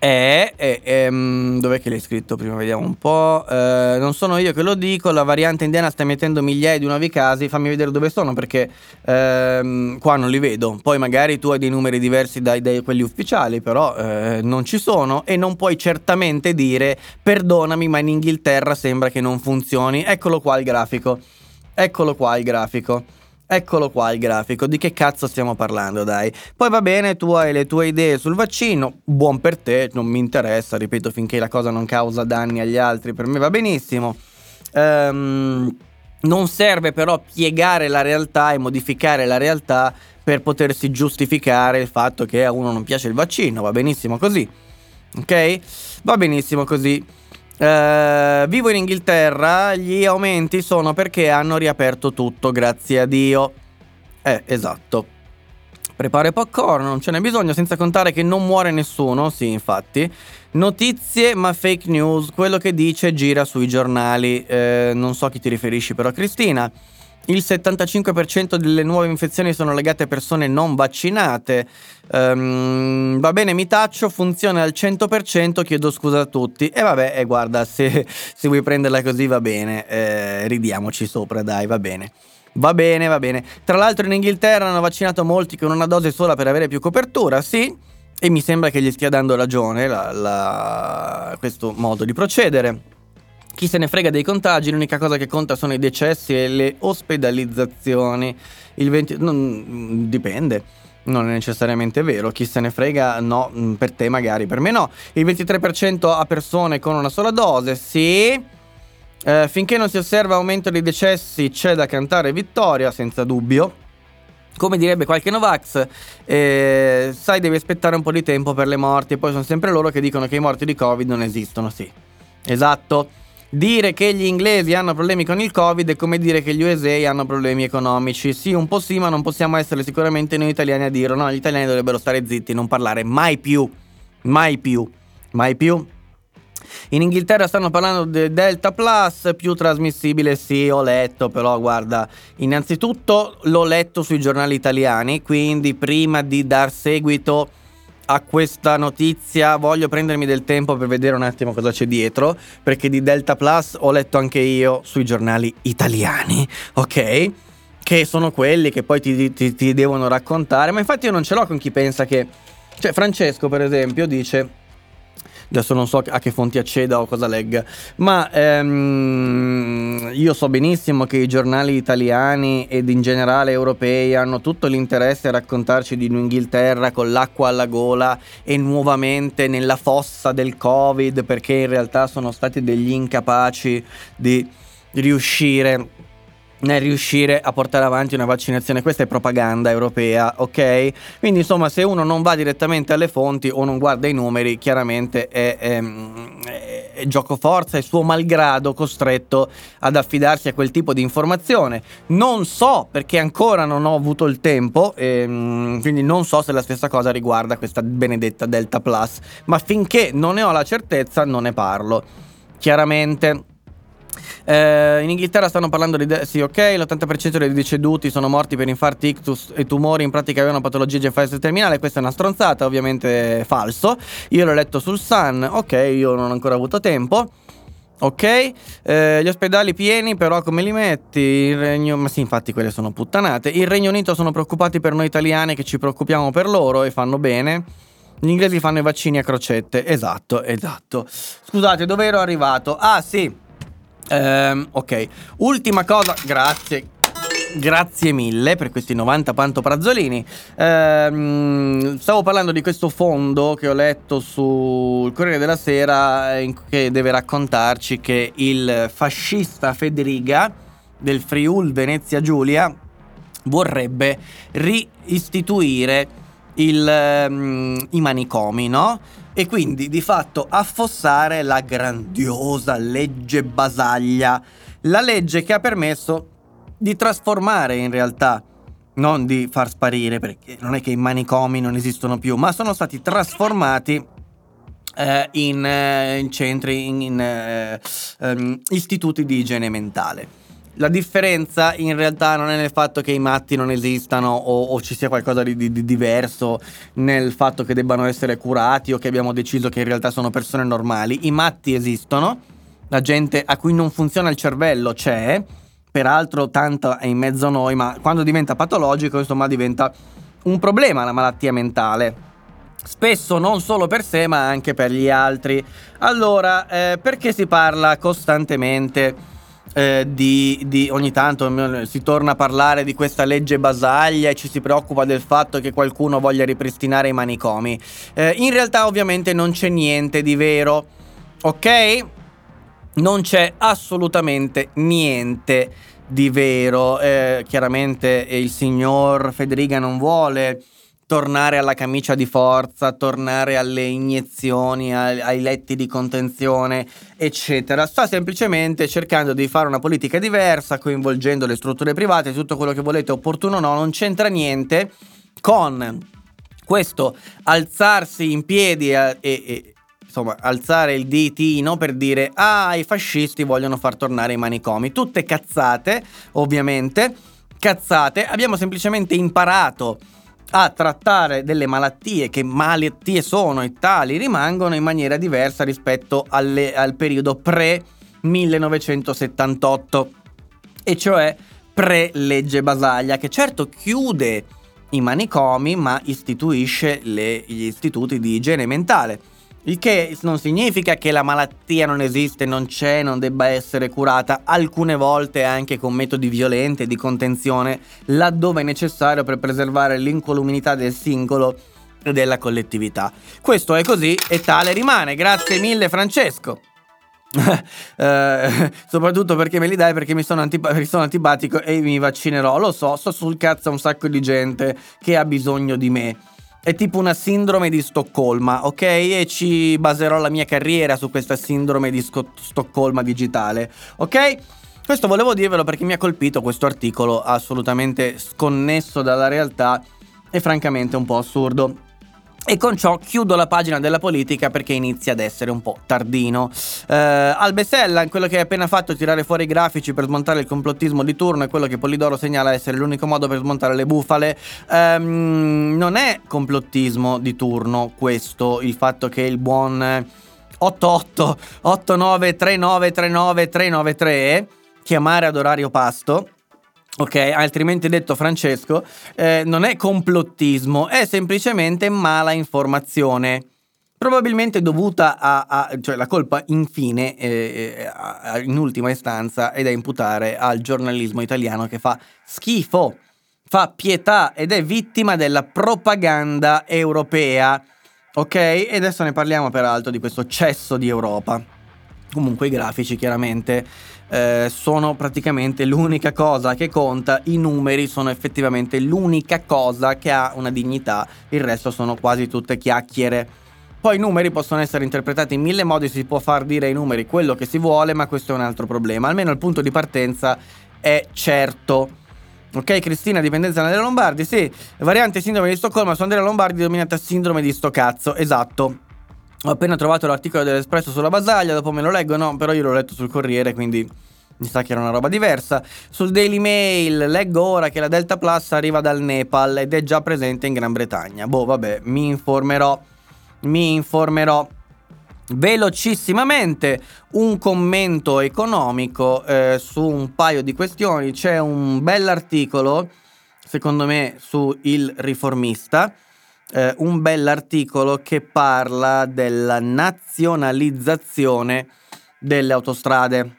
È, è, è ehm, dov'è che l'hai scritto prima? Vediamo un po'. Eh, non sono io che lo dico. La variante indiana sta mettendo migliaia di nuovi casi. Fammi vedere dove sono perché ehm, qua non li vedo. Poi magari tu hai dei numeri diversi dai, dai quelli ufficiali, però eh, non ci sono. E non puoi certamente dire: Perdonami, ma in Inghilterra sembra che non funzioni. Eccolo qua il grafico. Eccolo qua il grafico. Eccolo qua il grafico, di che cazzo stiamo parlando, dai. Poi va bene, tu hai le tue idee sul vaccino, buon per te, non mi interessa, ripeto, finché la cosa non causa danni agli altri, per me va benissimo. Ehm, non serve però piegare la realtà e modificare la realtà per potersi giustificare il fatto che a uno non piace il vaccino, va benissimo così. Ok? Va benissimo così. Uh, vivo in Inghilterra, gli aumenti sono perché hanno riaperto tutto, grazie a Dio. Eh, esatto. Prepare popcorn, non ce n'è bisogno, senza contare che non muore nessuno, sì, infatti. Notizie ma fake news, quello che dice gira sui giornali. Eh, non so a chi ti riferisci però, Cristina. Il 75% delle nuove infezioni sono legate a persone non vaccinate. Um, va bene, mi taccio, funziona al 100%, chiedo scusa a tutti. E vabbè, e guarda, se, se, vuoi prenderla così va bene, eh, ridiamoci sopra, dai, va bene. Va bene, va bene. Tra l'altro in Inghilterra hanno vaccinato molti con una dose sola per avere più copertura, sì. E mi sembra che gli stia dando ragione la, la, questo modo di procedere. Chi se ne frega dei contagi, l'unica cosa che conta sono i decessi e le ospedalizzazioni. Il 20... Non, dipende. Non è necessariamente vero, chi se ne frega, no, mm, per te magari, per me no. Il 23% a persone con una sola dose, sì. Eh, finché non si osserva aumento dei decessi c'è da cantare vittoria, senza dubbio. Come direbbe qualche Novax, eh, sai devi aspettare un po' di tempo per le morti e poi sono sempre loro che dicono che i morti di Covid non esistono, sì. Esatto. Dire che gli inglesi hanno problemi con il Covid è come dire che gli USA hanno problemi economici. Sì, un po' sì, ma non possiamo essere sicuramente noi italiani a dirlo. No, gli italiani dovrebbero stare zitti, non parlare mai più. Mai più. Mai più. In Inghilterra stanno parlando del Delta Plus, più trasmissibile, sì, ho letto, però guarda, innanzitutto l'ho letto sui giornali italiani, quindi prima di dar seguito a questa notizia voglio prendermi del tempo per vedere un attimo cosa c'è dietro, perché di Delta Plus ho letto anche io sui giornali italiani, ok? Che sono quelli che poi ti, ti, ti devono raccontare, ma infatti io non ce l'ho con chi pensa che... Cioè Francesco per esempio dice adesso non so a che fonti acceda o cosa legga, ma ehm, io so benissimo che i giornali italiani ed in generale europei hanno tutto l'interesse a raccontarci di Inghilterra con l'acqua alla gola e nuovamente nella fossa del Covid perché in realtà sono stati degli incapaci di riuscire nel riuscire a portare avanti una vaccinazione. Questa è propaganda europea, ok? Quindi insomma se uno non va direttamente alle fonti o non guarda i numeri, chiaramente è, è, è, è gioco forza, è suo malgrado costretto ad affidarsi a quel tipo di informazione. Non so perché ancora non ho avuto il tempo, ehm, quindi non so se la stessa cosa riguarda questa benedetta Delta Plus, ma finché non ne ho la certezza non ne parlo. Chiaramente eh, in Inghilterra stanno parlando di... De- sì, ok, l'80% dei deceduti sono morti per infarti, ictus e tumori, in pratica avevano patologie già in fase terminale, questa è una stronzata, ovviamente falso. Io l'ho letto sul Sun, ok, io non ho ancora avuto tempo. Ok, eh, gli ospedali pieni, però come li metti? Il Regno... Ma sì, infatti quelle sono puttanate. Il Regno Unito sono preoccupati per noi italiani che ci preoccupiamo per loro e fanno bene. Gli inglesi fanno i vaccini a crocette. Esatto, esatto. Scusate, dove ero arrivato? Ah, sì. Ehm, ok. Ultima cosa, grazie. Grazie mille per questi 90 pantoprazzolini. Ehm, stavo parlando di questo fondo che ho letto sul Corriere della Sera eh, che deve raccontarci che il fascista Federica del Friul Venezia Giulia vorrebbe riistituire il, um, i manicomi, no? E quindi di fatto affossare la grandiosa legge Basaglia, la legge che ha permesso di trasformare in realtà, non di far sparire, perché non è che i manicomi non esistono più, ma sono stati trasformati eh, in, eh, in, centri, in, in eh, um, istituti di igiene mentale. La differenza in realtà non è nel fatto che i matti non esistano o, o ci sia qualcosa di, di, di, diverso nel fatto che debbano essere curati o che abbiamo deciso che in realtà sono persone normali. I matti esistono, la gente a cui non funziona il cervello c'è, peraltro tanto è in mezzo a noi, ma quando diventa patologico, insomma, diventa un problema la malattia mentale. Spesso non solo per sé, ma anche per gli altri. Allora, eh, perché si parla costantemente eh, di, di, ogni tanto si torna a parlare di questa legge Basaglia e ci si preoccupa del fatto che qualcuno voglia ripristinare i manicomi. Eh, in realtà, ovviamente, non c'è niente di vero, ok? non c'è assolutamente niente di vero. Eh, chiaramente il signor Federica non vuole tornare alla camicia di forza, tornare alle iniezioni, ai, ai, letti di contenzione, eccetera. Sta semplicemente cercando di fare una politica diversa, coinvolgendo le strutture private, tutto quello che volete, opportuno o no, non c'entra niente con questo alzarsi in piedi e, e, insomma, alzare il ditino per dire ah, i fascisti vogliono far tornare i manicomi. Tutte cazzate, ovviamente, cazzate. Abbiamo semplicemente imparato a trattare delle malattie che malattie sono e tali rimangono in maniera diversa rispetto alle, al periodo pre 1978 e cioè pre legge Basaglia che certo chiude i manicomi ma istituisce le, gli istituti di igiene mentale il che non significa che la malattia non esiste, non c'è, non debba essere curata, alcune volte anche con metodi violenti di contenzione, laddove è necessario per preservare l'incolumità del singolo e della collettività. Questo è così e tale rimane. Grazie mille Francesco. eh, soprattutto perché me li dai perché mi sono, antip- sono antipatico e mi vaccinerò. Lo so, sto sul cazzo a un sacco di gente che ha bisogno di me. È tipo una sindrome di Stoccolma, ok? E ci baserò la mia carriera su questa sindrome di Sco- Stoccolma digitale, ok? Questo volevo dirvelo perché mi ha colpito questo articolo assolutamente sconnesso dalla realtà e francamente un po' assurdo. E con ciò chiudo la pagina della politica perché inizia ad essere un po' tardino. Uh, Albesella, in quello che hai appena fatto, tirare fuori i grafici per smontare il complottismo di turno, è quello che Polidoro segnala essere l'unico modo per smontare le bufale. Um, non è complottismo di turno questo, il fatto che il buon 88 89 39 39 393 chiamare ad orario pasto ok? Altrimenti detto Francesco, eh, non è complottismo, è semplicemente mala informazione. Probabilmente dovuta a, a cioè la colpa infine, eh, a, in ultima istanza, è da imputare al giornalismo italiano che fa schifo, fa pietà ed è vittima della propaganda europea. Ok? E adesso ne parliamo peraltro di questo cesso di Europa. Comunque i grafici chiaramente eh, sono praticamente l'unica cosa che conta, i numeri sono effettivamente l'unica cosa che ha una dignità, il resto sono quasi tutte chiacchiere. Poi i numeri possono essere interpretati in mille modi, si può far dire ai numeri quello che si vuole, ma questo è un altro problema. Almeno il punto di partenza è certo. Ok, Cristina, dipendenza della Lombardi, sì. Variante sindrome di Stoccolma, Sondera Lombardi dominata sindrome di sto cazzo, esatto. Ho appena trovato l'articolo dell'Espresso sulla Basaglia, dopo me lo leggo, no, però io l'ho letto sul Corriere, quindi mi sa che era una roba diversa. Sul Daily Mail leggo ora che la Delta Plus arriva dal Nepal ed è già presente in Gran Bretagna. Boh, vabbè, mi informerò. Mi informerò. Velocissimamente un commento economico eh, su un paio di questioni. C'è un bell'articolo, secondo me, su Il Riformista, eh, un bell'articolo che parla della nazionalizzazione delle autostrade.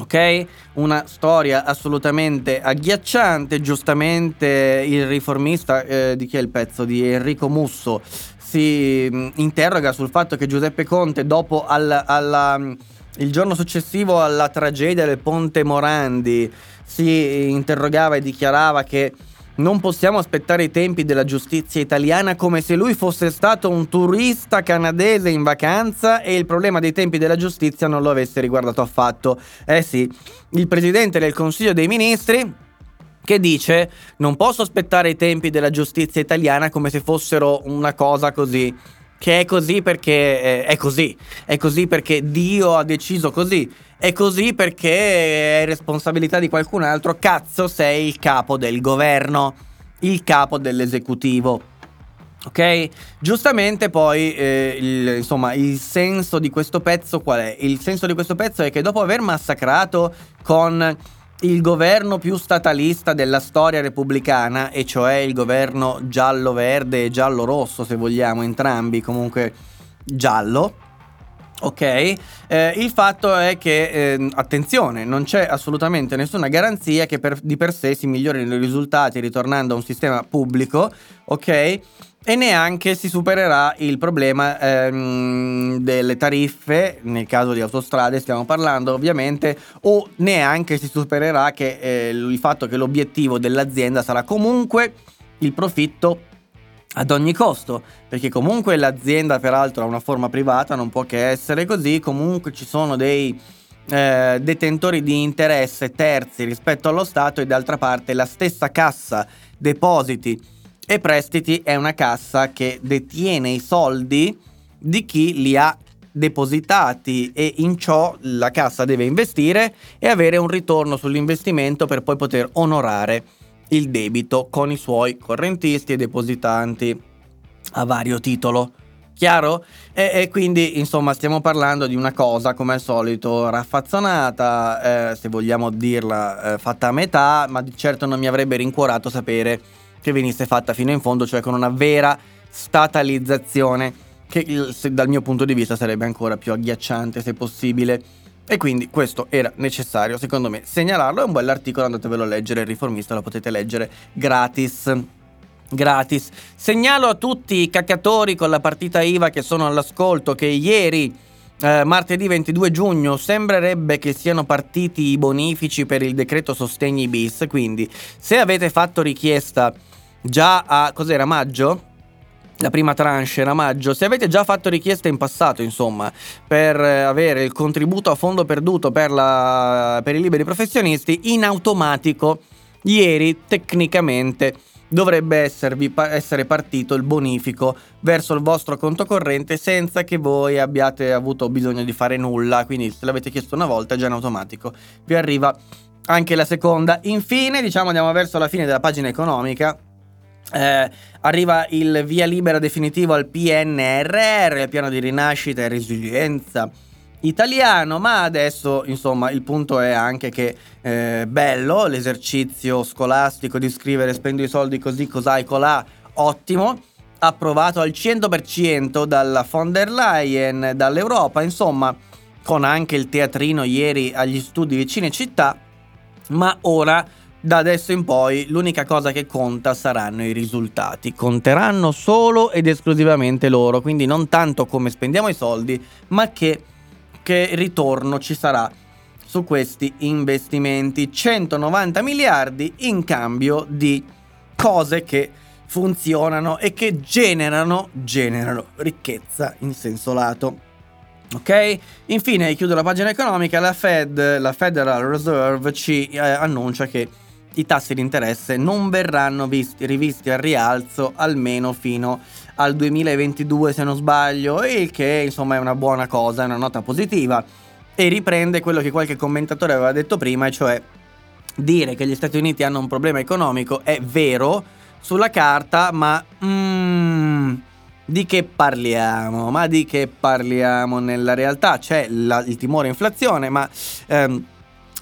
Ok? Una storia assolutamente agghiacciante. Giustamente il riformista, eh, di chi è il pezzo? Di Enrico Musso, si mh, interroga sul fatto che Giuseppe Conte, dopo al, alla, il giorno successivo alla tragedia del Ponte Morandi, si interrogava e dichiarava che non possiamo aspettare i tempi della giustizia italiana come se lui fosse stato un turista canadese in vacanza e il problema dei tempi della giustizia non lo avesse riguardato affatto. Eh sì, il presidente del Consiglio dei Ministri che dice non posso aspettare i tempi della giustizia italiana come se fossero una cosa così che è così perché eh, è così, è così perché Dio ha deciso così, è così perché è responsabilità di qualcun altro, cazzo sei il capo del governo, il capo dell'esecutivo. Ok? Giustamente poi, eh, il, insomma, il senso di questo pezzo qual è? Il senso di questo pezzo è che dopo aver massacrato con il governo più statalista della storia repubblicana, e cioè il governo giallo-verde e giallo-rosso, se vogliamo, entrambi comunque giallo. Ok, eh, il fatto è che, eh, attenzione, non c'è assolutamente nessuna garanzia che per, di per sé si migliorino i risultati ritornando a un sistema pubblico, ok? E neanche si supererà il problema ehm, delle tariffe, nel caso di autostrade stiamo parlando ovviamente, o neanche si supererà che, eh, il fatto che l'obiettivo dell'azienda sarà comunque il profitto ad ogni costo, perché comunque l'azienda peraltro ha una forma privata, non può che essere così, comunque ci sono dei eh, detentori di interesse terzi rispetto allo Stato e d'altra parte la stessa cassa depositi e prestiti è una cassa che detiene i soldi di chi li ha depositati e in ciò la cassa deve investire e avere un ritorno sull'investimento per poi poter onorare il debito con i suoi correntisti e depositanti a vario titolo. Chiaro? E, e, quindi insomma stiamo parlando di una cosa come al solito raffazzonata, eh, se vogliamo dirla eh, fatta a metà, ma di certo non mi avrebbe rincuorato sapere che venisse fatta fino in fondo, cioè con una vera statalizzazione che dal mio punto di vista sarebbe ancora più agghiacciante se possibile. E quindi questo era necessario, secondo me, segnalarlo. È un bell'articolo, andatevelo a leggere, il riformista lo potete leggere gratis. Gratis. Segnalo a tutti i caccatori con la partita IVA che sono all'ascolto che ieri, eh, martedì 22 giugno, sembrerebbe che siano partiti i bonifici per il decreto sostegni bis. Quindi, se avete fatto richiesta già a cos'era maggio? La prima tranche era maggio. Se avete già fatto richiesta in passato, insomma, per eh, avere il contributo a fondo perduto per, la, per i liberi professionisti, in automatico, ieri tecnicamente dovrebbe esservi, essere partito il bonifico verso il vostro conto corrente senza che voi abbiate avuto bisogno di fare nulla. Quindi, se l'avete chiesto una volta, già in automatico vi arriva anche la seconda. Infine, diciamo, andiamo verso la fine della pagina economica eh, arriva il via libera definitivo al PNRR, il piano di rinascita e resilienza italiano, ma adesso insomma il punto è anche che eh, bello l'esercizio scolastico di scrivere spendo i soldi così cos'hai colà, ottimo, approvato al 100% dalla von der Leyen, dall'Europa, insomma con anche il teatrino ieri agli studi vicine città, ma ora da adesso in poi l'unica cosa che conta saranno i risultati. Conteranno solo ed esclusivamente loro, quindi non tanto come spendiamo i soldi, ma che, che ritorno ci sarà su questi investimenti. 190 miliardi in cambio di cose che funzionano e che generano, generano ricchezza in senso lato. Ok? Infine, chiudo la pagina economica, la Fed, la Federal Reserve ci eh, annuncia che i tassi di interesse non verranno visti, rivisti al rialzo almeno fino al 2022 se non sbaglio, il che insomma è una buona cosa, è una nota positiva e riprende quello che qualche commentatore aveva detto prima, e cioè dire che gli Stati Uniti hanno un problema economico è vero sulla carta, ma mm, di che parliamo? Ma di che parliamo nella realtà? C'è la, il timore inflazione, ma ehm,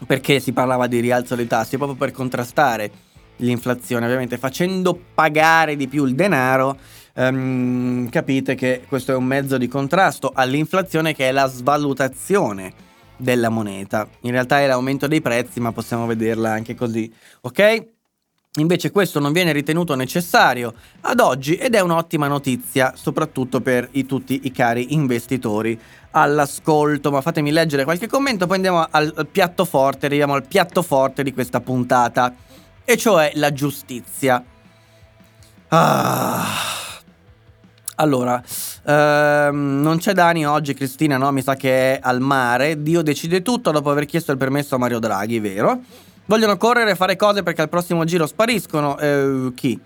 perché si parlava di rialzo dei tassi? Proprio per contrastare l'inflazione, ovviamente facendo pagare di più il denaro. Ehm, capite che questo è un mezzo di contrasto all'inflazione che è la svalutazione della moneta. In realtà è l'aumento dei prezzi, ma possiamo vederla anche così, ok? Invece questo non viene ritenuto necessario ad oggi ed è un'ottima notizia, soprattutto per i, tutti i cari investitori all'ascolto. Ma fatemi leggere qualche commento, poi andiamo al, al piatto forte, arriviamo al piatto forte di questa puntata, e cioè la giustizia. Ah. Allora, ehm, non c'è Dani oggi, Cristina, no? Mi sa che è al mare. Dio decide tutto dopo aver chiesto il permesso a Mario Draghi, vero? Vogliono correre e fare cose perché al prossimo giro spariscono. Eh, chi?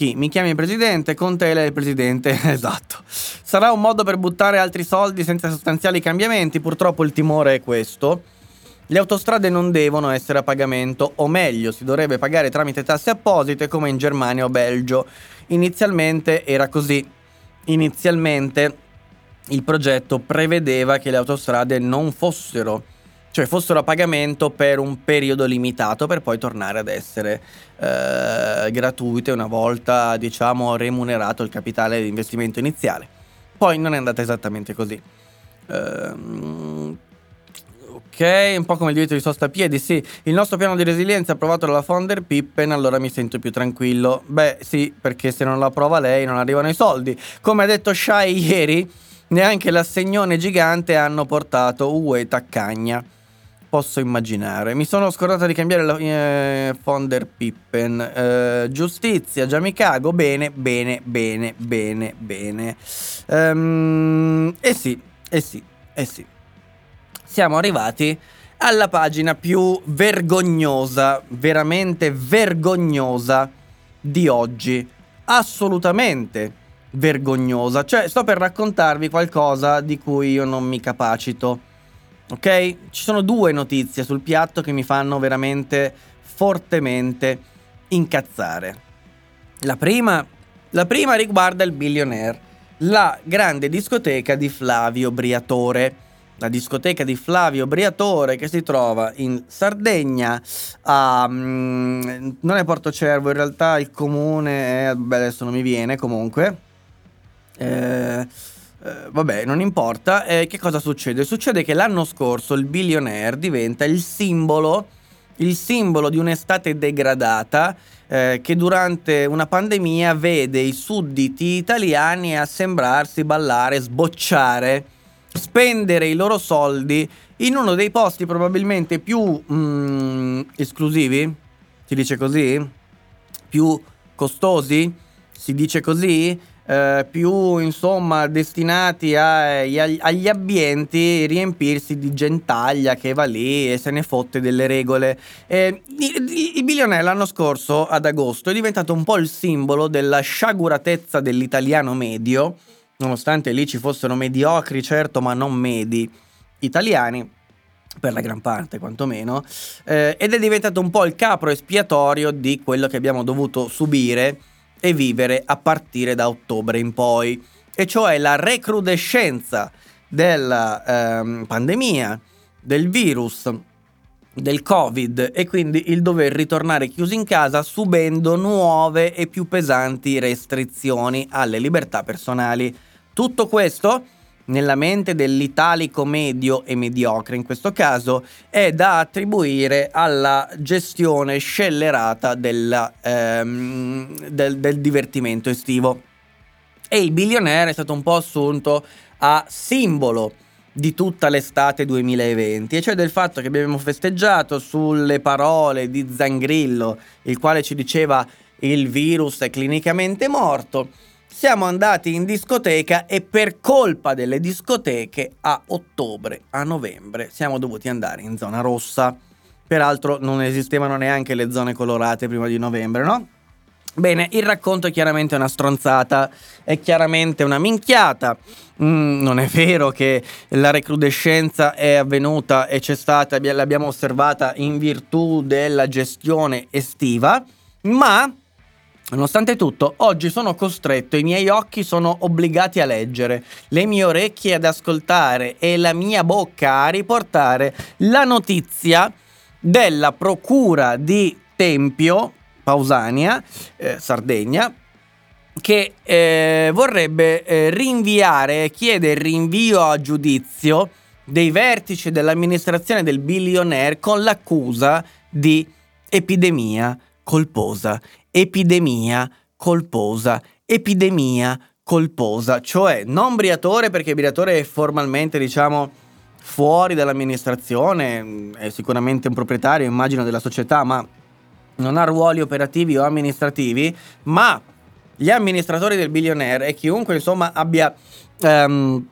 Chi? Mi chiami presidente? Conte è il presidente. esatto. Sarà un modo per buttare altri soldi senza sostanziali cambiamenti. Purtroppo il timore è questo. Le autostrade non devono essere a pagamento, o meglio, si dovrebbe pagare tramite tasse apposite come in Germania o Belgio. Inizialmente era così. Inizialmente il progetto prevedeva che le autostrade non fossero cioè fossero a pagamento per un periodo limitato per poi tornare ad essere eh, gratuite una volta diciamo remunerato il capitale di investimento iniziale. Poi non è andata esattamente così. Ehm, ok, un po' come il diritto di sosta a piedi, sì. Il nostro piano di resilienza approvato dalla Fonder Pippen, allora mi sento più tranquillo. Beh, sì, perché se non lo approva lei non arrivano i soldi. Come ha detto Shai ieri, neanche l'assegnone gigante hanno portato UE Taccagna posso immaginare. Mi sono scordata di cambiare la eh, Fonder Pippen. Eh, giustizia, Giamicago, bene, bene, bene, bene, bene. Um, eh sì, eh sì, eh sì. Siamo arrivati alla pagina più vergognosa, veramente vergognosa di oggi. Assolutamente vergognosa. Cioè, sto per raccontarvi qualcosa di cui io non mi capacito Ok? Ci sono due notizie sul piatto che mi fanno veramente fortemente incazzare. La prima, la prima riguarda il Billionaire, la grande discoteca di Flavio Briatore. La discoteca di Flavio Briatore che si trova in Sardegna, a, um, non è Porto Cervo, in realtà il comune è, beh adesso non mi viene comunque. Eh, eh, vabbè, non importa. Eh, che cosa succede? Succede che l'anno scorso il billionaire diventa il simbolo, il simbolo di un'estate degradata eh, che durante una pandemia vede i sudditi italiani assembrarsi, ballare, sbocciare, spendere i loro soldi in uno dei posti probabilmente più mm, esclusivi, si dice così? Più costosi, si dice così? Eh, più insomma destinati a, agli ambienti riempirsi di gentaglia che va lì e se ne fotte delle regole. Eh, il, il Billionaire l'anno scorso, ad agosto, è diventato un po' il simbolo della sciaguratezza dell'italiano medio, nonostante lì ci fossero mediocri, certo, ma non medi italiani per la gran parte quantomeno, eh, ed è diventato un po' il capro espiatorio di quello che abbiamo dovuto subire e vivere a partire da ottobre in poi, e cioè la recrudescenza della ehm, pandemia, del virus, del Covid e quindi il dover ritornare chiusi in casa subendo nuove e più pesanti restrizioni alle libertà personali. Tutto questo nella mente dell'italico medio e mediocre in questo caso è da attribuire alla gestione scellerata della, ehm, del, del divertimento estivo. E il billionaire è stato un po' assunto a simbolo di tutta l'estate 2020, e cioè del fatto che abbiamo festeggiato sulle parole di Zangrillo, il quale ci diceva il virus è clinicamente morto siamo andati in discoteca e per colpa delle discoteche a ottobre, a novembre, siamo dovuti andare in zona rossa. Peraltro non esistevano neanche le zone colorate prima di novembre, no? Bene, il racconto è chiaramente una stronzata, è chiaramente una minchiata. Mm, non è vero che la recrudescenza è avvenuta e c'è stata, l'abbiamo osservata in virtù della gestione estiva, ma Nonostante tutto, oggi sono costretto, i miei occhi sono obbligati a leggere, le mie orecchie ad ascoltare e la mia bocca a riportare la notizia della procura di Tempio, Pausania, eh, Sardegna, che eh, vorrebbe eh, rinviare, chiede il rinvio a giudizio dei vertici dell'amministrazione del billionaire con l'accusa di epidemia colposa epidemia colposa, epidemia colposa, cioè non Briatore perché Briatore è formalmente, diciamo, fuori dall'amministrazione, è sicuramente un proprietario, immagino, della società, ma non ha ruoli operativi o amministrativi, ma gli amministratori del billionaire e chiunque, insomma, abbia... Um,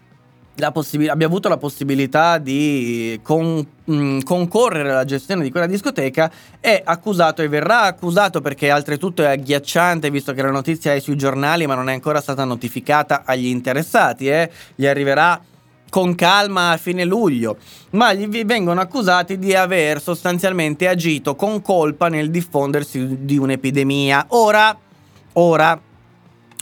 possib- abbia avuto la possibilità di con- mh, mm, concorrere alla gestione di quella discoteca è accusato e verrà accusato perché oltretutto è agghiacciante visto che la notizia è sui giornali ma non è ancora stata notificata agli interessati, eh? gli arriverà con calma a fine luglio, ma gli vengono accusati di aver sostanzialmente agito con colpa nel diffondersi di un'epidemia. Ora, ora,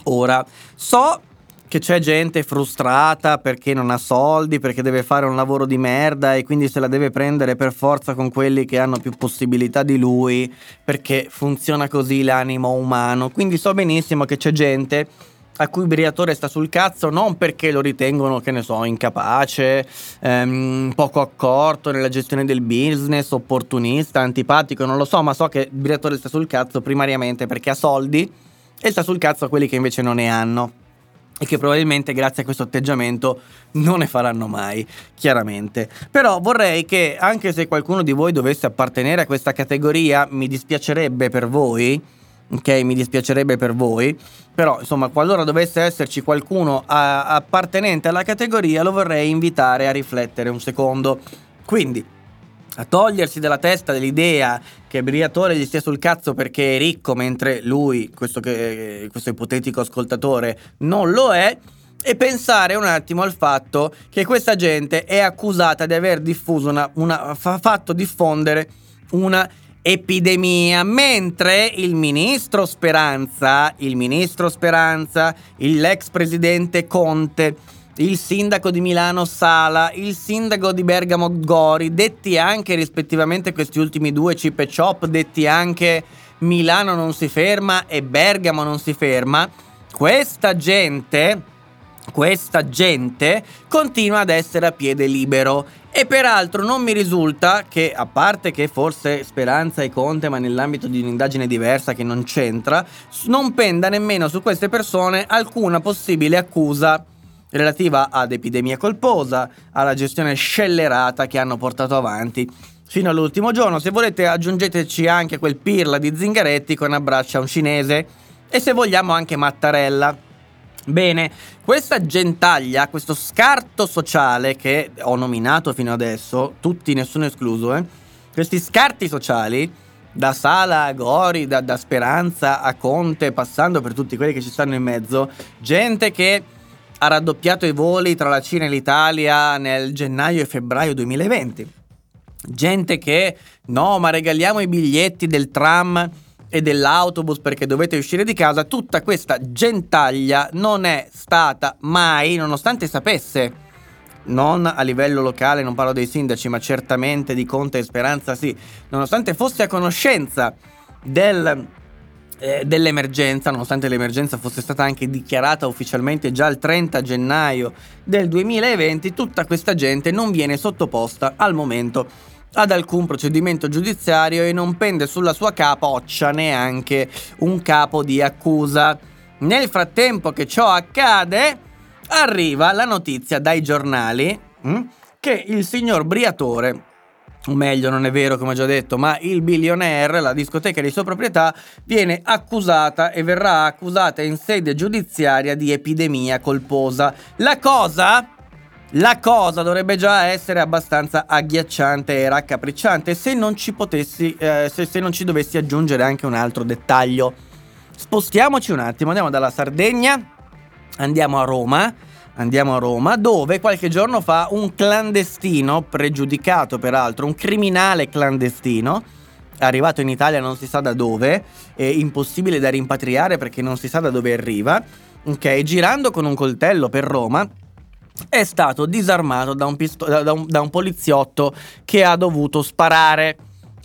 ora, so che c'è gente frustrata perché non ha soldi, perché deve fare un lavoro di merda e quindi se la deve prendere per forza con quelli che hanno più possibilità di lui, perché funziona così l'animo umano. Quindi so benissimo che c'è gente a cui Briatore sta sul cazzo non perché lo ritengono, che ne so, incapace, ehm, poco accorto nella gestione del business, opportunista, antipatico, non lo so, ma so che Briatore sta sul cazzo primariamente perché ha soldi e sta sul cazzo a quelli che invece non ne hanno e che probabilmente grazie a questo atteggiamento non ne faranno mai, chiaramente. Però vorrei che anche se qualcuno di voi dovesse appartenere a questa categoria, mi dispiacerebbe per voi, ok? Mi dispiacerebbe per voi, però insomma, qualora dovesse esserci qualcuno a- appartenente alla categoria, lo vorrei invitare a riflettere un secondo. Quindi, a togliersi dalla testa dell'idea che Briatore gli stia sul cazzo perché è ricco mentre lui, questo, che, questo ipotetico ascoltatore, non lo è e pensare un attimo al fatto che questa gente è accusata di aver diffuso una, una fa, fatto diffondere una epidemia, mentre il ministro Speranza, il ministro Speranza, l'ex presidente Conte il sindaco di Milano Sala, il sindaco di Bergamo Gori, detti anche rispettivamente questi ultimi due chip e chop, detti anche Milano non si ferma e Bergamo non si ferma, questa gente, questa gente continua ad essere a piede libero. E peraltro non mi risulta che, a parte che forse Speranza e Conte, ma nell'ambito di un'indagine diversa che non c'entra, non penda nemmeno su queste persone alcuna possibile accusa relativa ad epidemia colposa, alla gestione scellerata che hanno portato avanti fino all'ultimo giorno. Se volete aggiungeteci anche quel pirla di Zingaretti con abbraccia un cinese e se vogliamo anche Mattarella. Bene, questa gentaglia, questo scarto sociale che ho nominato fino adesso, tutti, nessuno escluso, eh, questi scarti sociali, da Sala a Gori, da, da Speranza a Conte, passando per tutti quelli che ci stanno in mezzo, gente che ha raddoppiato i voli tra la Cina e l'Italia nel gennaio e febbraio 2020. Gente che no, ma regaliamo i biglietti del tram e dell'autobus perché dovete uscire di casa, tutta questa gentaglia non è stata mai, nonostante sapesse, non a livello locale, non parlo dei sindaci, ma certamente di Conte e Speranza sì, nonostante fosse a conoscenza del eh, dell'emergenza, nonostante l'emergenza fosse stata anche dichiarata ufficialmente già il 30 gennaio del 2020, tutta questa gente non viene sottoposta al momento ad alcun procedimento giudiziario e non pende sulla sua capoccia neanche un capo di accusa. Nel frattempo che ciò accade, arriva la notizia dai giornali hm, che il signor Briatore o meglio non è vero come ho già detto, ma il billionaire, la discoteca di sua proprietà, viene accusata e verrà accusata in sede giudiziaria di epidemia colposa. La cosa... La cosa dovrebbe già essere abbastanza agghiacciante e raccapricciante se non ci potessi, eh, se, se non ci dovessi aggiungere anche un altro dettaglio. Spostiamoci un attimo, andiamo dalla Sardegna, andiamo a Roma Andiamo a Roma, dove qualche giorno fa un clandestino, pregiudicato peraltro, un criminale clandestino, arrivato in Italia non si sa da dove, è impossibile da rimpatriare perché non si sa da dove arriva, ok? Girando con un coltello per Roma, è stato disarmato da un, pisto- da un, da un poliziotto che ha dovuto sparare.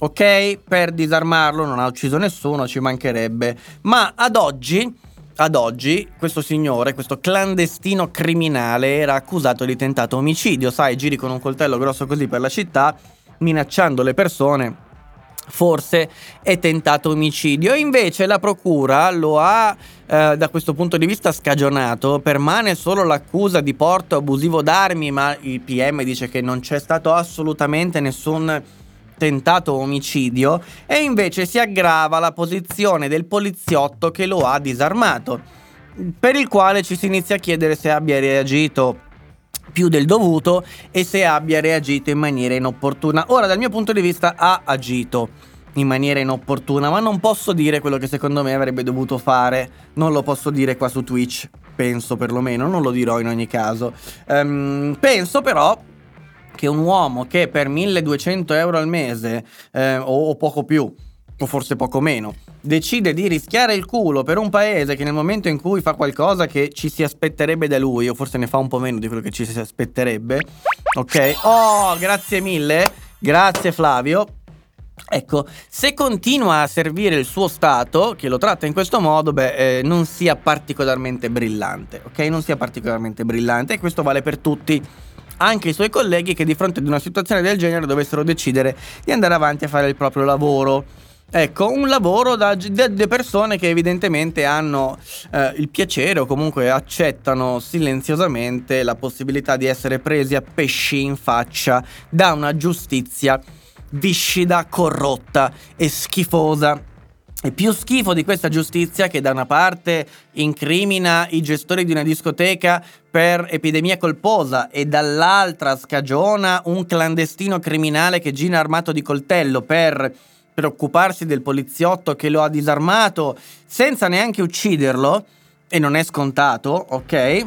Ok? Per disarmarlo non ha ucciso nessuno, ci mancherebbe. Ma ad oggi, ad oggi, questo signore, questo clandestino criminale, era accusato di tentato omicidio. Sai, giri con un coltello grosso così per la città, minacciando le persone forse è tentato omicidio. Invece la procura lo ha eh, da questo punto di vista scagionato, permane solo l'accusa di porto abusivo d'armi, ma il PM dice che non c'è stato assolutamente nessun tentato omicidio e invece si aggrava la posizione del poliziotto che lo ha disarmato, per il quale ci si inizia a chiedere se abbia reagito più del dovuto e se abbia reagito in maniera inopportuna. Ora, dal mio punto di vista, ha agito in maniera inopportuna, ma non posso dire quello che secondo me avrebbe dovuto fare. Non lo posso dire qua su Twitch, penso perlomeno, non lo dirò in ogni caso. Um, penso però che un uomo che per 1200 euro al mese, eh, o, o poco più, o forse poco meno, decide di rischiare il culo per un paese che nel momento in cui fa qualcosa che ci si aspetterebbe da lui, o forse ne fa un po' meno di quello che ci si aspetterebbe, ok? Oh, grazie mille, grazie Flavio. Ecco, se continua a servire il suo Stato, che lo tratta in questo modo, beh, eh, non sia particolarmente brillante, ok? Non sia particolarmente brillante e questo vale per tutti anche i suoi colleghi che di fronte ad una situazione del genere dovessero decidere di andare avanti a fare il proprio lavoro. Ecco, un lavoro da, da, persone che evidentemente hanno eh, il piacere o comunque accettano silenziosamente la possibilità di essere presi a pesci in faccia da una giustizia viscida, corrotta e schifosa. E più schifo di questa giustizia che da una parte incrimina i gestori di una discoteca per epidemia colposa e dall'altra scagiona un clandestino criminale che gira armato di coltello per preoccuparsi del poliziotto che lo ha disarmato senza neanche ucciderlo, e non è scontato, ok?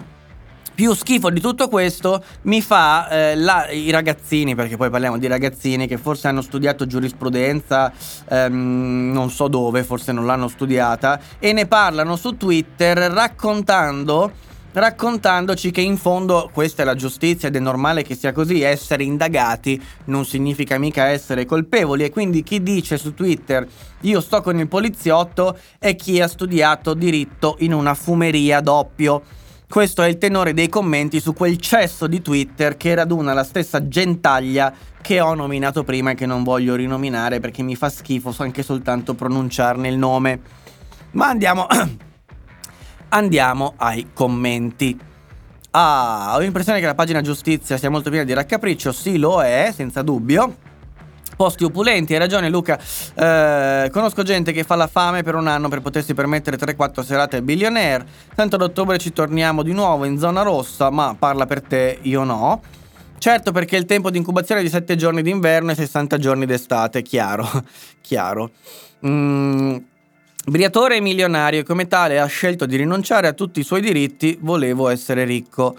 Più schifo di tutto questo mi fa eh, la, i ragazzini, perché poi parliamo di ragazzini che forse hanno studiato giurisprudenza, ehm, non so dove, forse non l'hanno studiata, e ne parlano su Twitter raccontando raccontandoci che in fondo questa è la giustizia ed è normale che sia così, essere indagati non significa mica essere colpevoli e quindi chi dice su Twitter io sto con il poliziotto è chi ha studiato diritto in una fumeria doppio. Questo è il tenore dei commenti su quel cesso di Twitter che raduna la stessa gentaglia che ho nominato prima e che non voglio rinominare perché mi fa schifo anche soltanto pronunciarne il nome. Ma andiamo andiamo ai commenti. Ah, ho l'impressione che la pagina giustizia sia molto piena di raccapriccio, sì lo è, senza dubbio. Posti opulenti, hai ragione Luca, eh, conosco gente che fa la fame per un anno per potersi permettere 3-4 serate billionaire, tanto ad ottobre ci torniamo di nuovo in zona rossa, ma parla per te, io no. Certo perché il tempo di incubazione è di 7 giorni d'inverno e 60 giorni d'estate, chiaro, chiaro. Mm, Briatore e milionario e come tale ha scelto di rinunciare a tutti i suoi diritti, volevo essere ricco.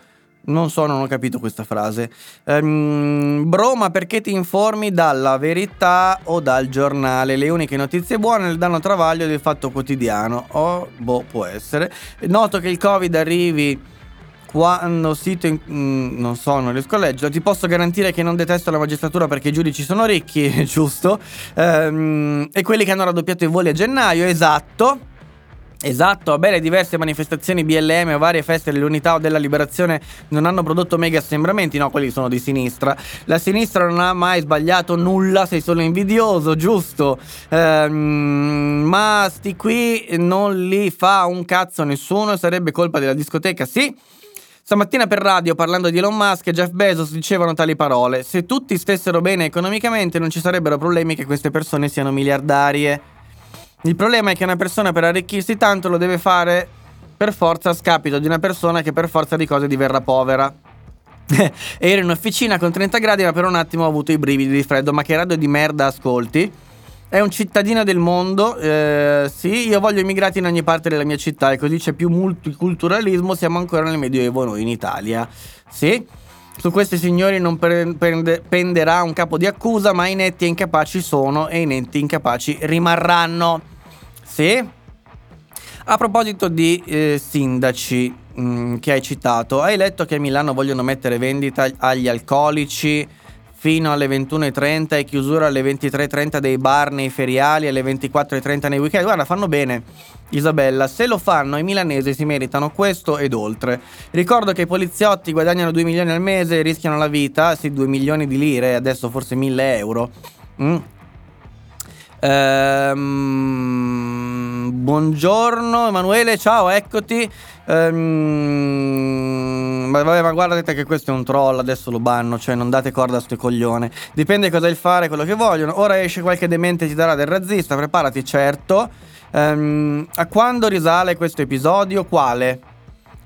Non so, non ho capito questa frase. Ehm, bro, ma perché ti informi dalla verità o dal giornale? Le uniche notizie buone le danno travaglio del fatto quotidiano. Oh, boh, può essere. Noto che il Covid arrivi quando sito in, mm, non so, non riesco a leggerlo, ti posso garantire che non detesto la magistratura perché i giudici sono ricchi, giusto? Ehm, e quelli che hanno raddoppiato i voli a gennaio, esatto. Esatto, vabbè, le diverse manifestazioni BLM o varie feste dell'unità o della liberazione non hanno prodotto mega assembramenti, no, quelli sono di sinistra. La sinistra non ha mai sbagliato nulla, sei solo invidioso, giusto? Ehm, ma sti qui non li fa un cazzo nessuno, sarebbe colpa della discoteca, sì. Stamattina per radio, parlando di Elon Musk e Jeff Bezos, dicevano tali parole. Se tutti stessero bene economicamente non ci sarebbero problemi che queste persone siano miliardarie. Il problema è che una persona per arricchirsi tanto lo deve fare per forza a scapito di una persona che per forza di cose diverrà povera. Ero in officina con 30 gradi ma per un attimo ho avuto i brividi di freddo, ma che radio di merda ascolti? È un cittadino del mondo, eh, sì, io voglio immigrati in ogni parte della mia città e così c'è più multiculturalismo, siamo ancora nel Medioevo noi in Italia, sì. Su questi signori non pre- pende- penderà un capo di accusa, ma inetti e incapaci sono e inetti e incapaci rimarranno. Sì? A proposito di eh, sindaci mh, mm, che hai citato, hai letto che a Milano vogliono mettere vendita agli alcolici fino alle 21.30 e chiusura alle 23.30 dei bar nei feriali, alle 24.30 nei weekend. Guarda, fanno bene, Isabella. Se lo fanno, i milanesi si meritano questo ed oltre. Ricordo che i poliziotti guadagnano 2 milioni al mese e rischiano la vita, sì, 2 milioni di lire, adesso forse 1000 euro. Mm. Ehm, buongiorno Emanuele, ciao, eccoti. Ehm, ma vabbè, ma guardate che questo è un troll, adesso lo banno, cioè non date corda a sto coglione. Dipende cosa il fare, quello che vogliono. Ora esce qualche demente e ti darà del razzista, preparati, certo. Ehm, a quando risale questo episodio? Quale?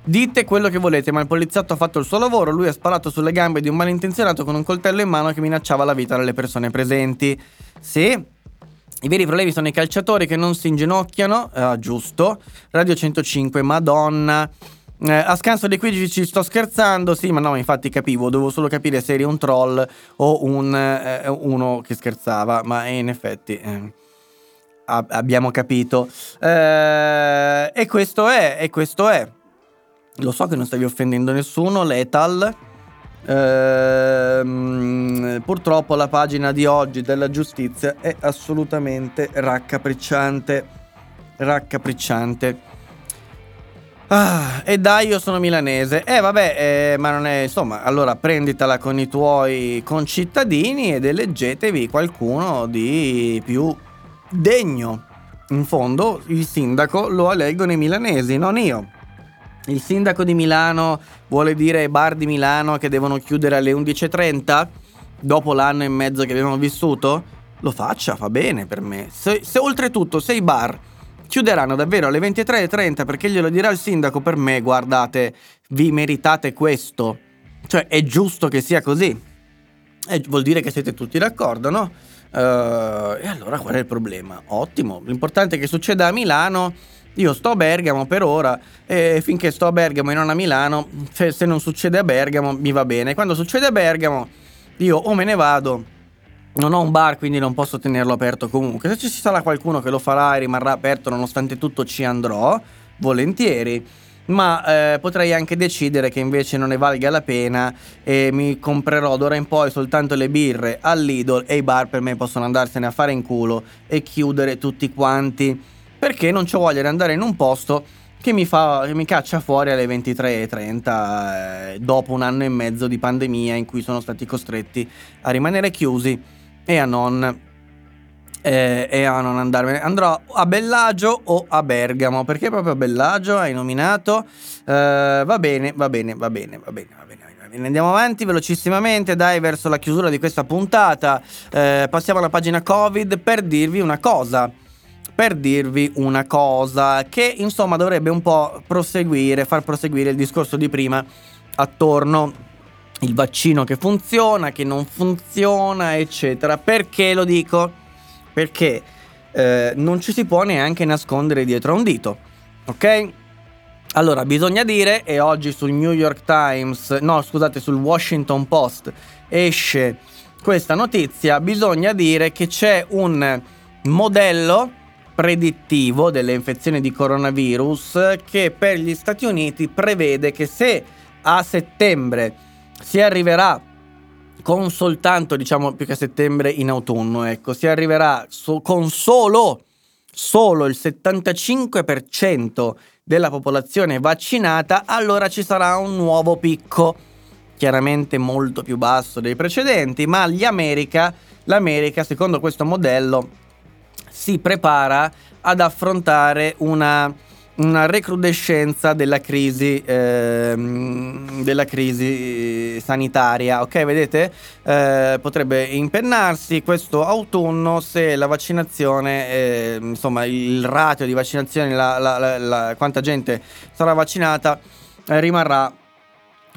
Dite quello che volete, ma il poliziotto ha fatto il suo lavoro, lui ha sparato sulle gambe di un malintenzionato con un coltello in mano che minacciava la vita delle persone presenti. Sì? I veri problemi sono i calciatori che non si inginocchiano, eh, giusto. Radio 105, Madonna. Eh, a scanso di qui ci sto scherzando, sì, ma no, infatti capivo, dovevo solo capire se eri un troll o un, eh, uno che scherzava, ma in effetti eh, abbiamo capito. Eh, e questo è, e questo è. Lo so che non stavi offendendo nessuno, Lethal. Ehm, purtroppo la pagina di oggi della giustizia è assolutamente raccapricciante. Raccapricciante. Ah, e dai, io sono milanese. Eh, vabbè, eh, ma non è. Insomma, allora prenditela con i tuoi concittadini ed eleggetevi qualcuno di più degno. In fondo, il sindaco lo eleggono i milanesi, non io il sindaco di Milano vuole dire ai bar di Milano che devono chiudere alle 11.30 dopo l'anno e mezzo che abbiamo vissuto? Lo faccia, fa bene per me. Se, se oltretutto se i bar chiuderanno davvero alle 23.30 perché glielo dirà il sindaco per me, guardate, vi meritate questo. Cioè è giusto che sia così. E vuol dire che siete tutti d'accordo, no? Uh, e allora qual è il problema? Ottimo, l'importante è che succeda a Milano io sto a Bergamo per ora e finché sto a Bergamo e non a Milano, se, se non succede a Bergamo mi va bene. Quando succede a Bergamo io o me ne vado, non ho un bar quindi non posso tenerlo aperto comunque. Se ci sarà qualcuno che lo farà e rimarrà aperto nonostante tutto ci andrò, volentieri. Ma eh, potrei anche decidere che invece non ne valga la pena e mi comprerò d'ora in poi soltanto le birre all'Idol e i bar per me possono andarsene a fare in culo e chiudere tutti quanti perché non ho voglia di andare in un posto che mi, fa, che mi caccia fuori alle 23.30 eh, dopo un anno e mezzo di pandemia in cui sono stati costretti a rimanere chiusi e a non, eh, e a non andarmene. Andrò a Bellagio o a Bergamo, perché proprio a Bellagio hai nominato? Eh, va bene, va bene, va bene, va bene, va bene. Andiamo avanti velocissimamente, dai, verso la chiusura di questa puntata. Eh, passiamo alla pagina Covid per dirvi una cosa per dirvi una cosa che insomma dovrebbe un po' proseguire, far proseguire il discorso di prima attorno il vaccino che funziona, che non funziona, eccetera. Perché lo dico? Perché eh, non ci si può neanche nascondere dietro a un dito, ok? Allora, bisogna dire, e oggi sul New York Times, no scusate, sul Washington Post esce questa notizia, bisogna dire che c'è un modello predittivo delle infezioni di coronavirus che per gli Stati Uniti prevede che se a settembre si arriverà con soltanto, diciamo più che a settembre in autunno, ecco, si arriverà so- con solo, solo il 75% della popolazione vaccinata, allora ci sarà un nuovo picco, chiaramente molto più basso dei precedenti, ma l'America, l'America secondo questo modello si prepara ad affrontare una, una recrudescenza della crisi, eh, della crisi sanitaria. Ok, vedete? Eh, potrebbe impennarsi questo autunno se la vaccinazione, eh, insomma, il ratio di vaccinazione, la, la, la, quanta gente sarà vaccinata, eh, rimarrà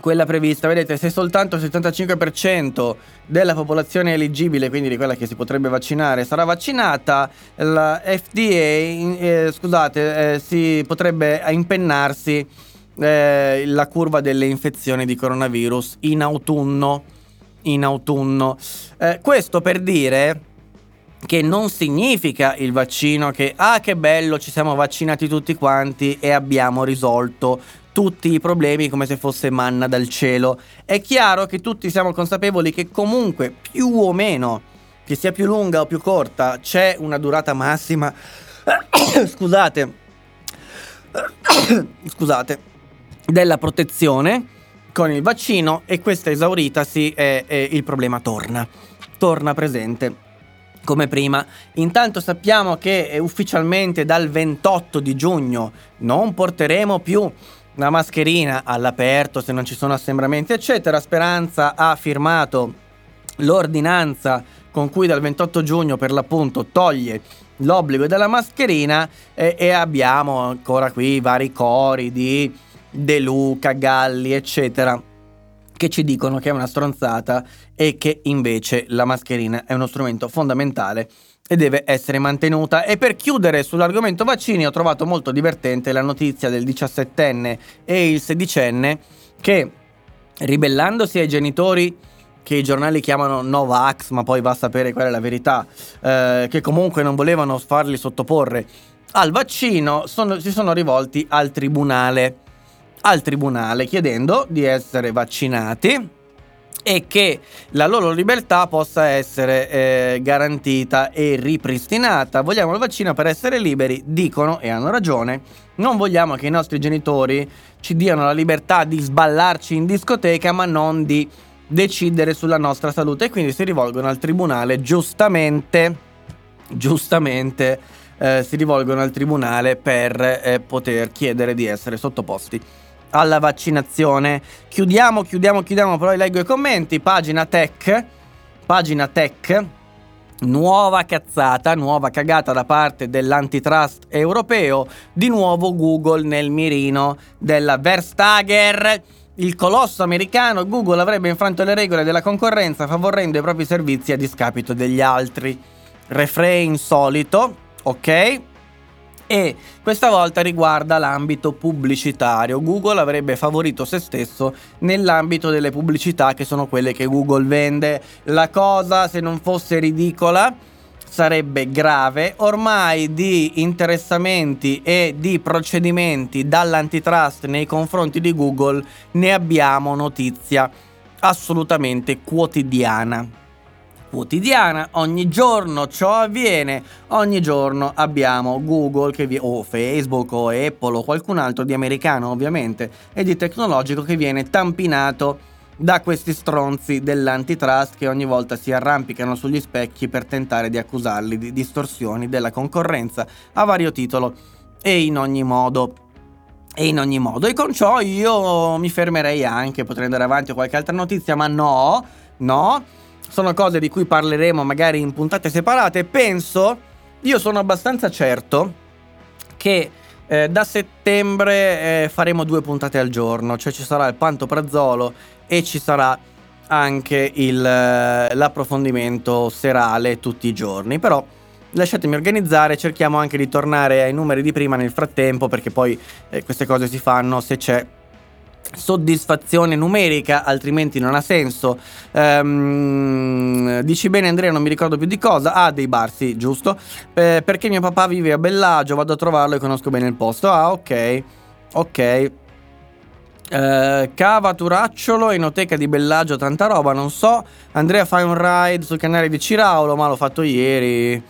quella prevista. Vedete, se soltanto il 75% della popolazione eligibile, quindi di quella che si potrebbe vaccinare, sarà vaccinata, la FDA, eh, scusate, eh, si potrebbe impennarsi eh, la curva delle infezioni di coronavirus in autunno. In autunno. Eh, questo per dire che non significa il vaccino che ah che bello ci siamo vaccinati tutti quanti e abbiamo risolto tutti i problemi come se fosse manna dal cielo. È chiaro che tutti siamo consapevoli che comunque più o meno che sia più lunga o più corta c'è una durata massima. Scusate. Scusate. Della protezione con il vaccino e questa esauritasi e, e il problema torna. Torna presente come prima. Intanto sappiamo che eh, ufficialmente dal 28 di giugno non porteremo più la mascherina all'aperto se non ci sono assembramenti, eccetera. Speranza ha firmato l'ordinanza con cui dal 28 giugno per l'appunto toglie l'obbligo della mascherina e, e abbiamo ancora qui vari cori di De Luca, Galli, eccetera che ci dicono che è una stronzata e che invece la mascherina è uno strumento fondamentale e deve essere mantenuta. E per chiudere sull'argomento vaccini ho trovato molto divertente la notizia del 17enne e il 16enne che ribellandosi ai genitori che i giornali chiamano Novax, ma poi va a sapere qual è la verità, eh, che comunque non volevano farli sottoporre al vaccino, sono, si sono rivolti al tribunale al tribunale chiedendo di essere vaccinati e che la loro libertà possa essere eh, garantita e ripristinata. Vogliamo il vaccino per essere liberi, dicono e hanno ragione. Non vogliamo che i nostri genitori ci diano la libertà di sballarci in discoteca, ma non di decidere sulla nostra salute. E quindi si rivolgono al tribunale, giustamente, giustamente, eh, si rivolgono al tribunale per eh, poter chiedere di essere sottoposti alla vaccinazione. Chiudiamo, chiudiamo, chiudiamo, però leggo i commenti. Pagina tech, pagina tech, nuova cazzata, nuova cagata da parte dell'antitrust europeo. Di nuovo Google nel mirino della Verstager. Il colosso americano Google avrebbe infranto le regole della concorrenza favorendo i propri servizi a discapito degli altri. Refrain solito, ok? E questa volta riguarda l'ambito pubblicitario. Google avrebbe favorito se stesso nell'ambito delle pubblicità che sono quelle che Google vende. La cosa, se non fosse ridicola, sarebbe grave. Ormai di interessamenti e di procedimenti dall'antitrust nei confronti di Google ne abbiamo notizia assolutamente quotidiana quotidiana, ogni giorno ciò avviene, ogni giorno abbiamo Google vi- o Facebook o Apple o qualcun altro di americano ovviamente e di tecnologico che viene tampinato da questi stronzi dell'antitrust che ogni volta si arrampicano sugli specchi per tentare di accusarli di distorsioni della concorrenza a vario titolo e in ogni modo. E in ogni modo, e con ciò io mi fermerei anche, potrei andare avanti a qualche altra notizia, ma no, no, sono cose di cui parleremo magari in puntate separate. Penso, io sono abbastanza certo che eh, da settembre eh, faremo due puntate al giorno, cioè ci sarà il pantoprazolo e ci sarà anche il, eh, l'approfondimento serale tutti i giorni. Però lasciatemi organizzare, cerchiamo anche di tornare ai numeri di prima nel frattempo perché poi eh, queste cose si fanno se c'è soddisfazione numerica, altrimenti non ha senso. Ehm, dici bene Andrea, non mi ricordo più di cosa. Ah, dei bar, sì, giusto. Eh, perché mio papà vive a Bellagio, vado a trovarlo e conosco bene il posto. Ah, ok. Ok. Uh, cava Turacciolo, Enoteca di Bellagio, tanta roba, non so. Andrea fai un ride sul canale di Ciraulo, ma l'ho fatto ieri.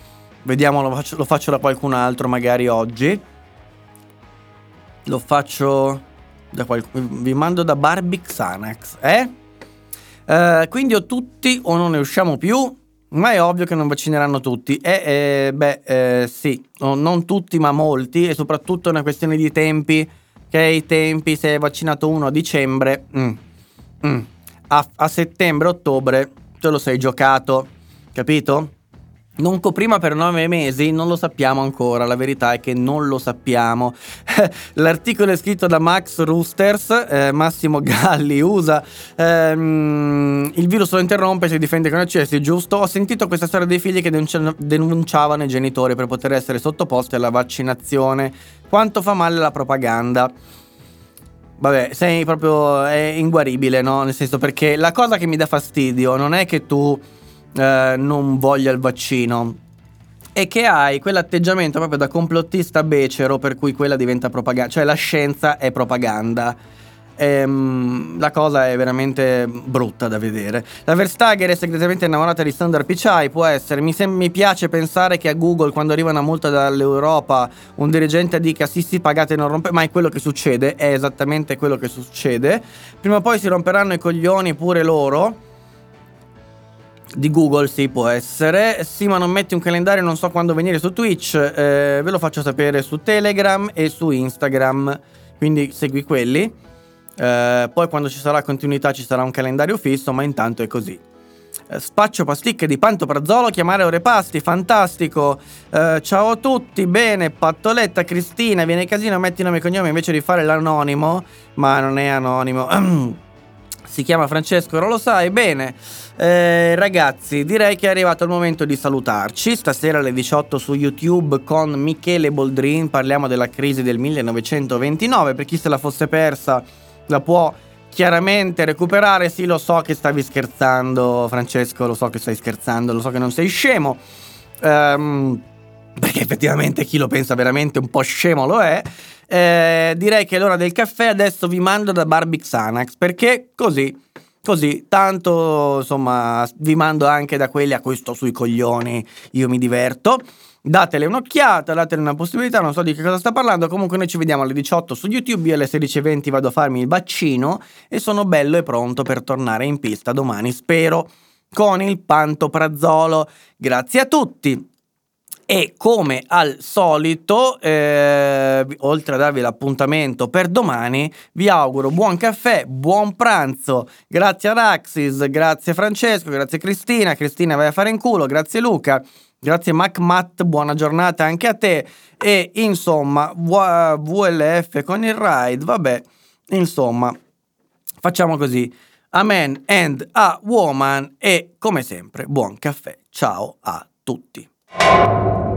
Vediamo, lo faccio, lo faccio da qualcun altro magari oggi. Lo faccio qual- vi mando da Barbie Xanax, eh? Uh, quindi o tutti o non ne usciamo più, ma è ovvio che non vaccineranno tutti. E eh, beh, eh, sì, no, non tutti, ma molti, e soprattutto è una questione di tempi. Che i tempi, se hai vaccinato uno a dicembre, mm, mm, a, a settembre-ottobre te lo sei giocato, capito? Non coprima per nove mesi? Non lo sappiamo ancora, la verità è che non lo sappiamo. L'articolo è scritto da Max Roosters, eh, Massimo Galli usa ehm, il virus lo interrompe si difende con eccessi, giusto? Ho sentito questa storia dei figli che denunciavano i genitori per poter essere sottoposti alla vaccinazione. Quanto fa male la propaganda? vabbè, sei proprio è inguaribile, no? Nel senso perché la cosa che mi dà fastidio non è che tu eh, non voglia il vaccino, è che hai quell'atteggiamento proprio da complottista becero per cui quella diventa propaganda, cioè la scienza è propaganda. Ehm, la cosa è veramente brutta da vedere. La Verstager è segretamente innamorata di Sundar Pichai, può essere. Mi, sem- mi, piace pensare che a Google, quando arriva una multa dall'Europa, un dirigente dica sì sì pagate non rompe, ma è quello che succede, è esattamente quello che succede. Prima o poi si romperanno i coglioni pure loro di Google sì può essere. Sì, ma non metti un calendario, non so quando venire su Twitch. Eh, ve lo faccio sapere su Telegram e su Instagram. Quindi segui quelli. Eh, poi quando ci sarà continuità ci sarà un calendario fisso, ma intanto è così. Eh, spaccio pasticche di Pantoprazzolo, chiamare ore pasti, fantastico. Eh, ciao a tutti, bene, Pattoletta, Cristina, viene casino, metti nome e cognome invece di fare l'anonimo, ma non è anonimo. si chiama Francesco, non lo sai, bene. Eh, ragazzi, direi che è arrivato il momento di salutarci. Stasera alle 18 su YouTube con Michele Boldrin parliamo della crisi del 1929. Per chi se la fosse persa, la può chiaramente recuperare. Sì, lo so che stavi scherzando, Francesco, lo so che stai scherzando, lo so che non sei scemo. Um, perché effettivamente chi lo pensa veramente un po' scemo lo è. Eh, direi che è l'ora del caffè, adesso vi mando da Barbie Xanax, perché così Così, tanto insomma, vi mando anche da quelli a cui sto sui coglioni, io mi diverto. Datele un'occhiata, datele una possibilità, non so di che cosa sta parlando. Comunque, noi ci vediamo alle 18 su YouTube. Io alle 16.20 vado a farmi il vaccino e sono bello e pronto per tornare in pista domani, spero, con il pantoprazzolo. Grazie a tutti. E come al solito, eh, oltre a darvi l'appuntamento per domani, vi auguro buon caffè, buon pranzo. Grazie a Raxis, grazie Francesco, grazie Cristina. Cristina vai a fare in culo, grazie Luca. Grazie MacMatt, buona giornata anche a te. E insomma, VLF con il ride, vabbè, insomma, facciamo così. Amen and a woman e come sempre, buon caffè. Ciao a tutti. You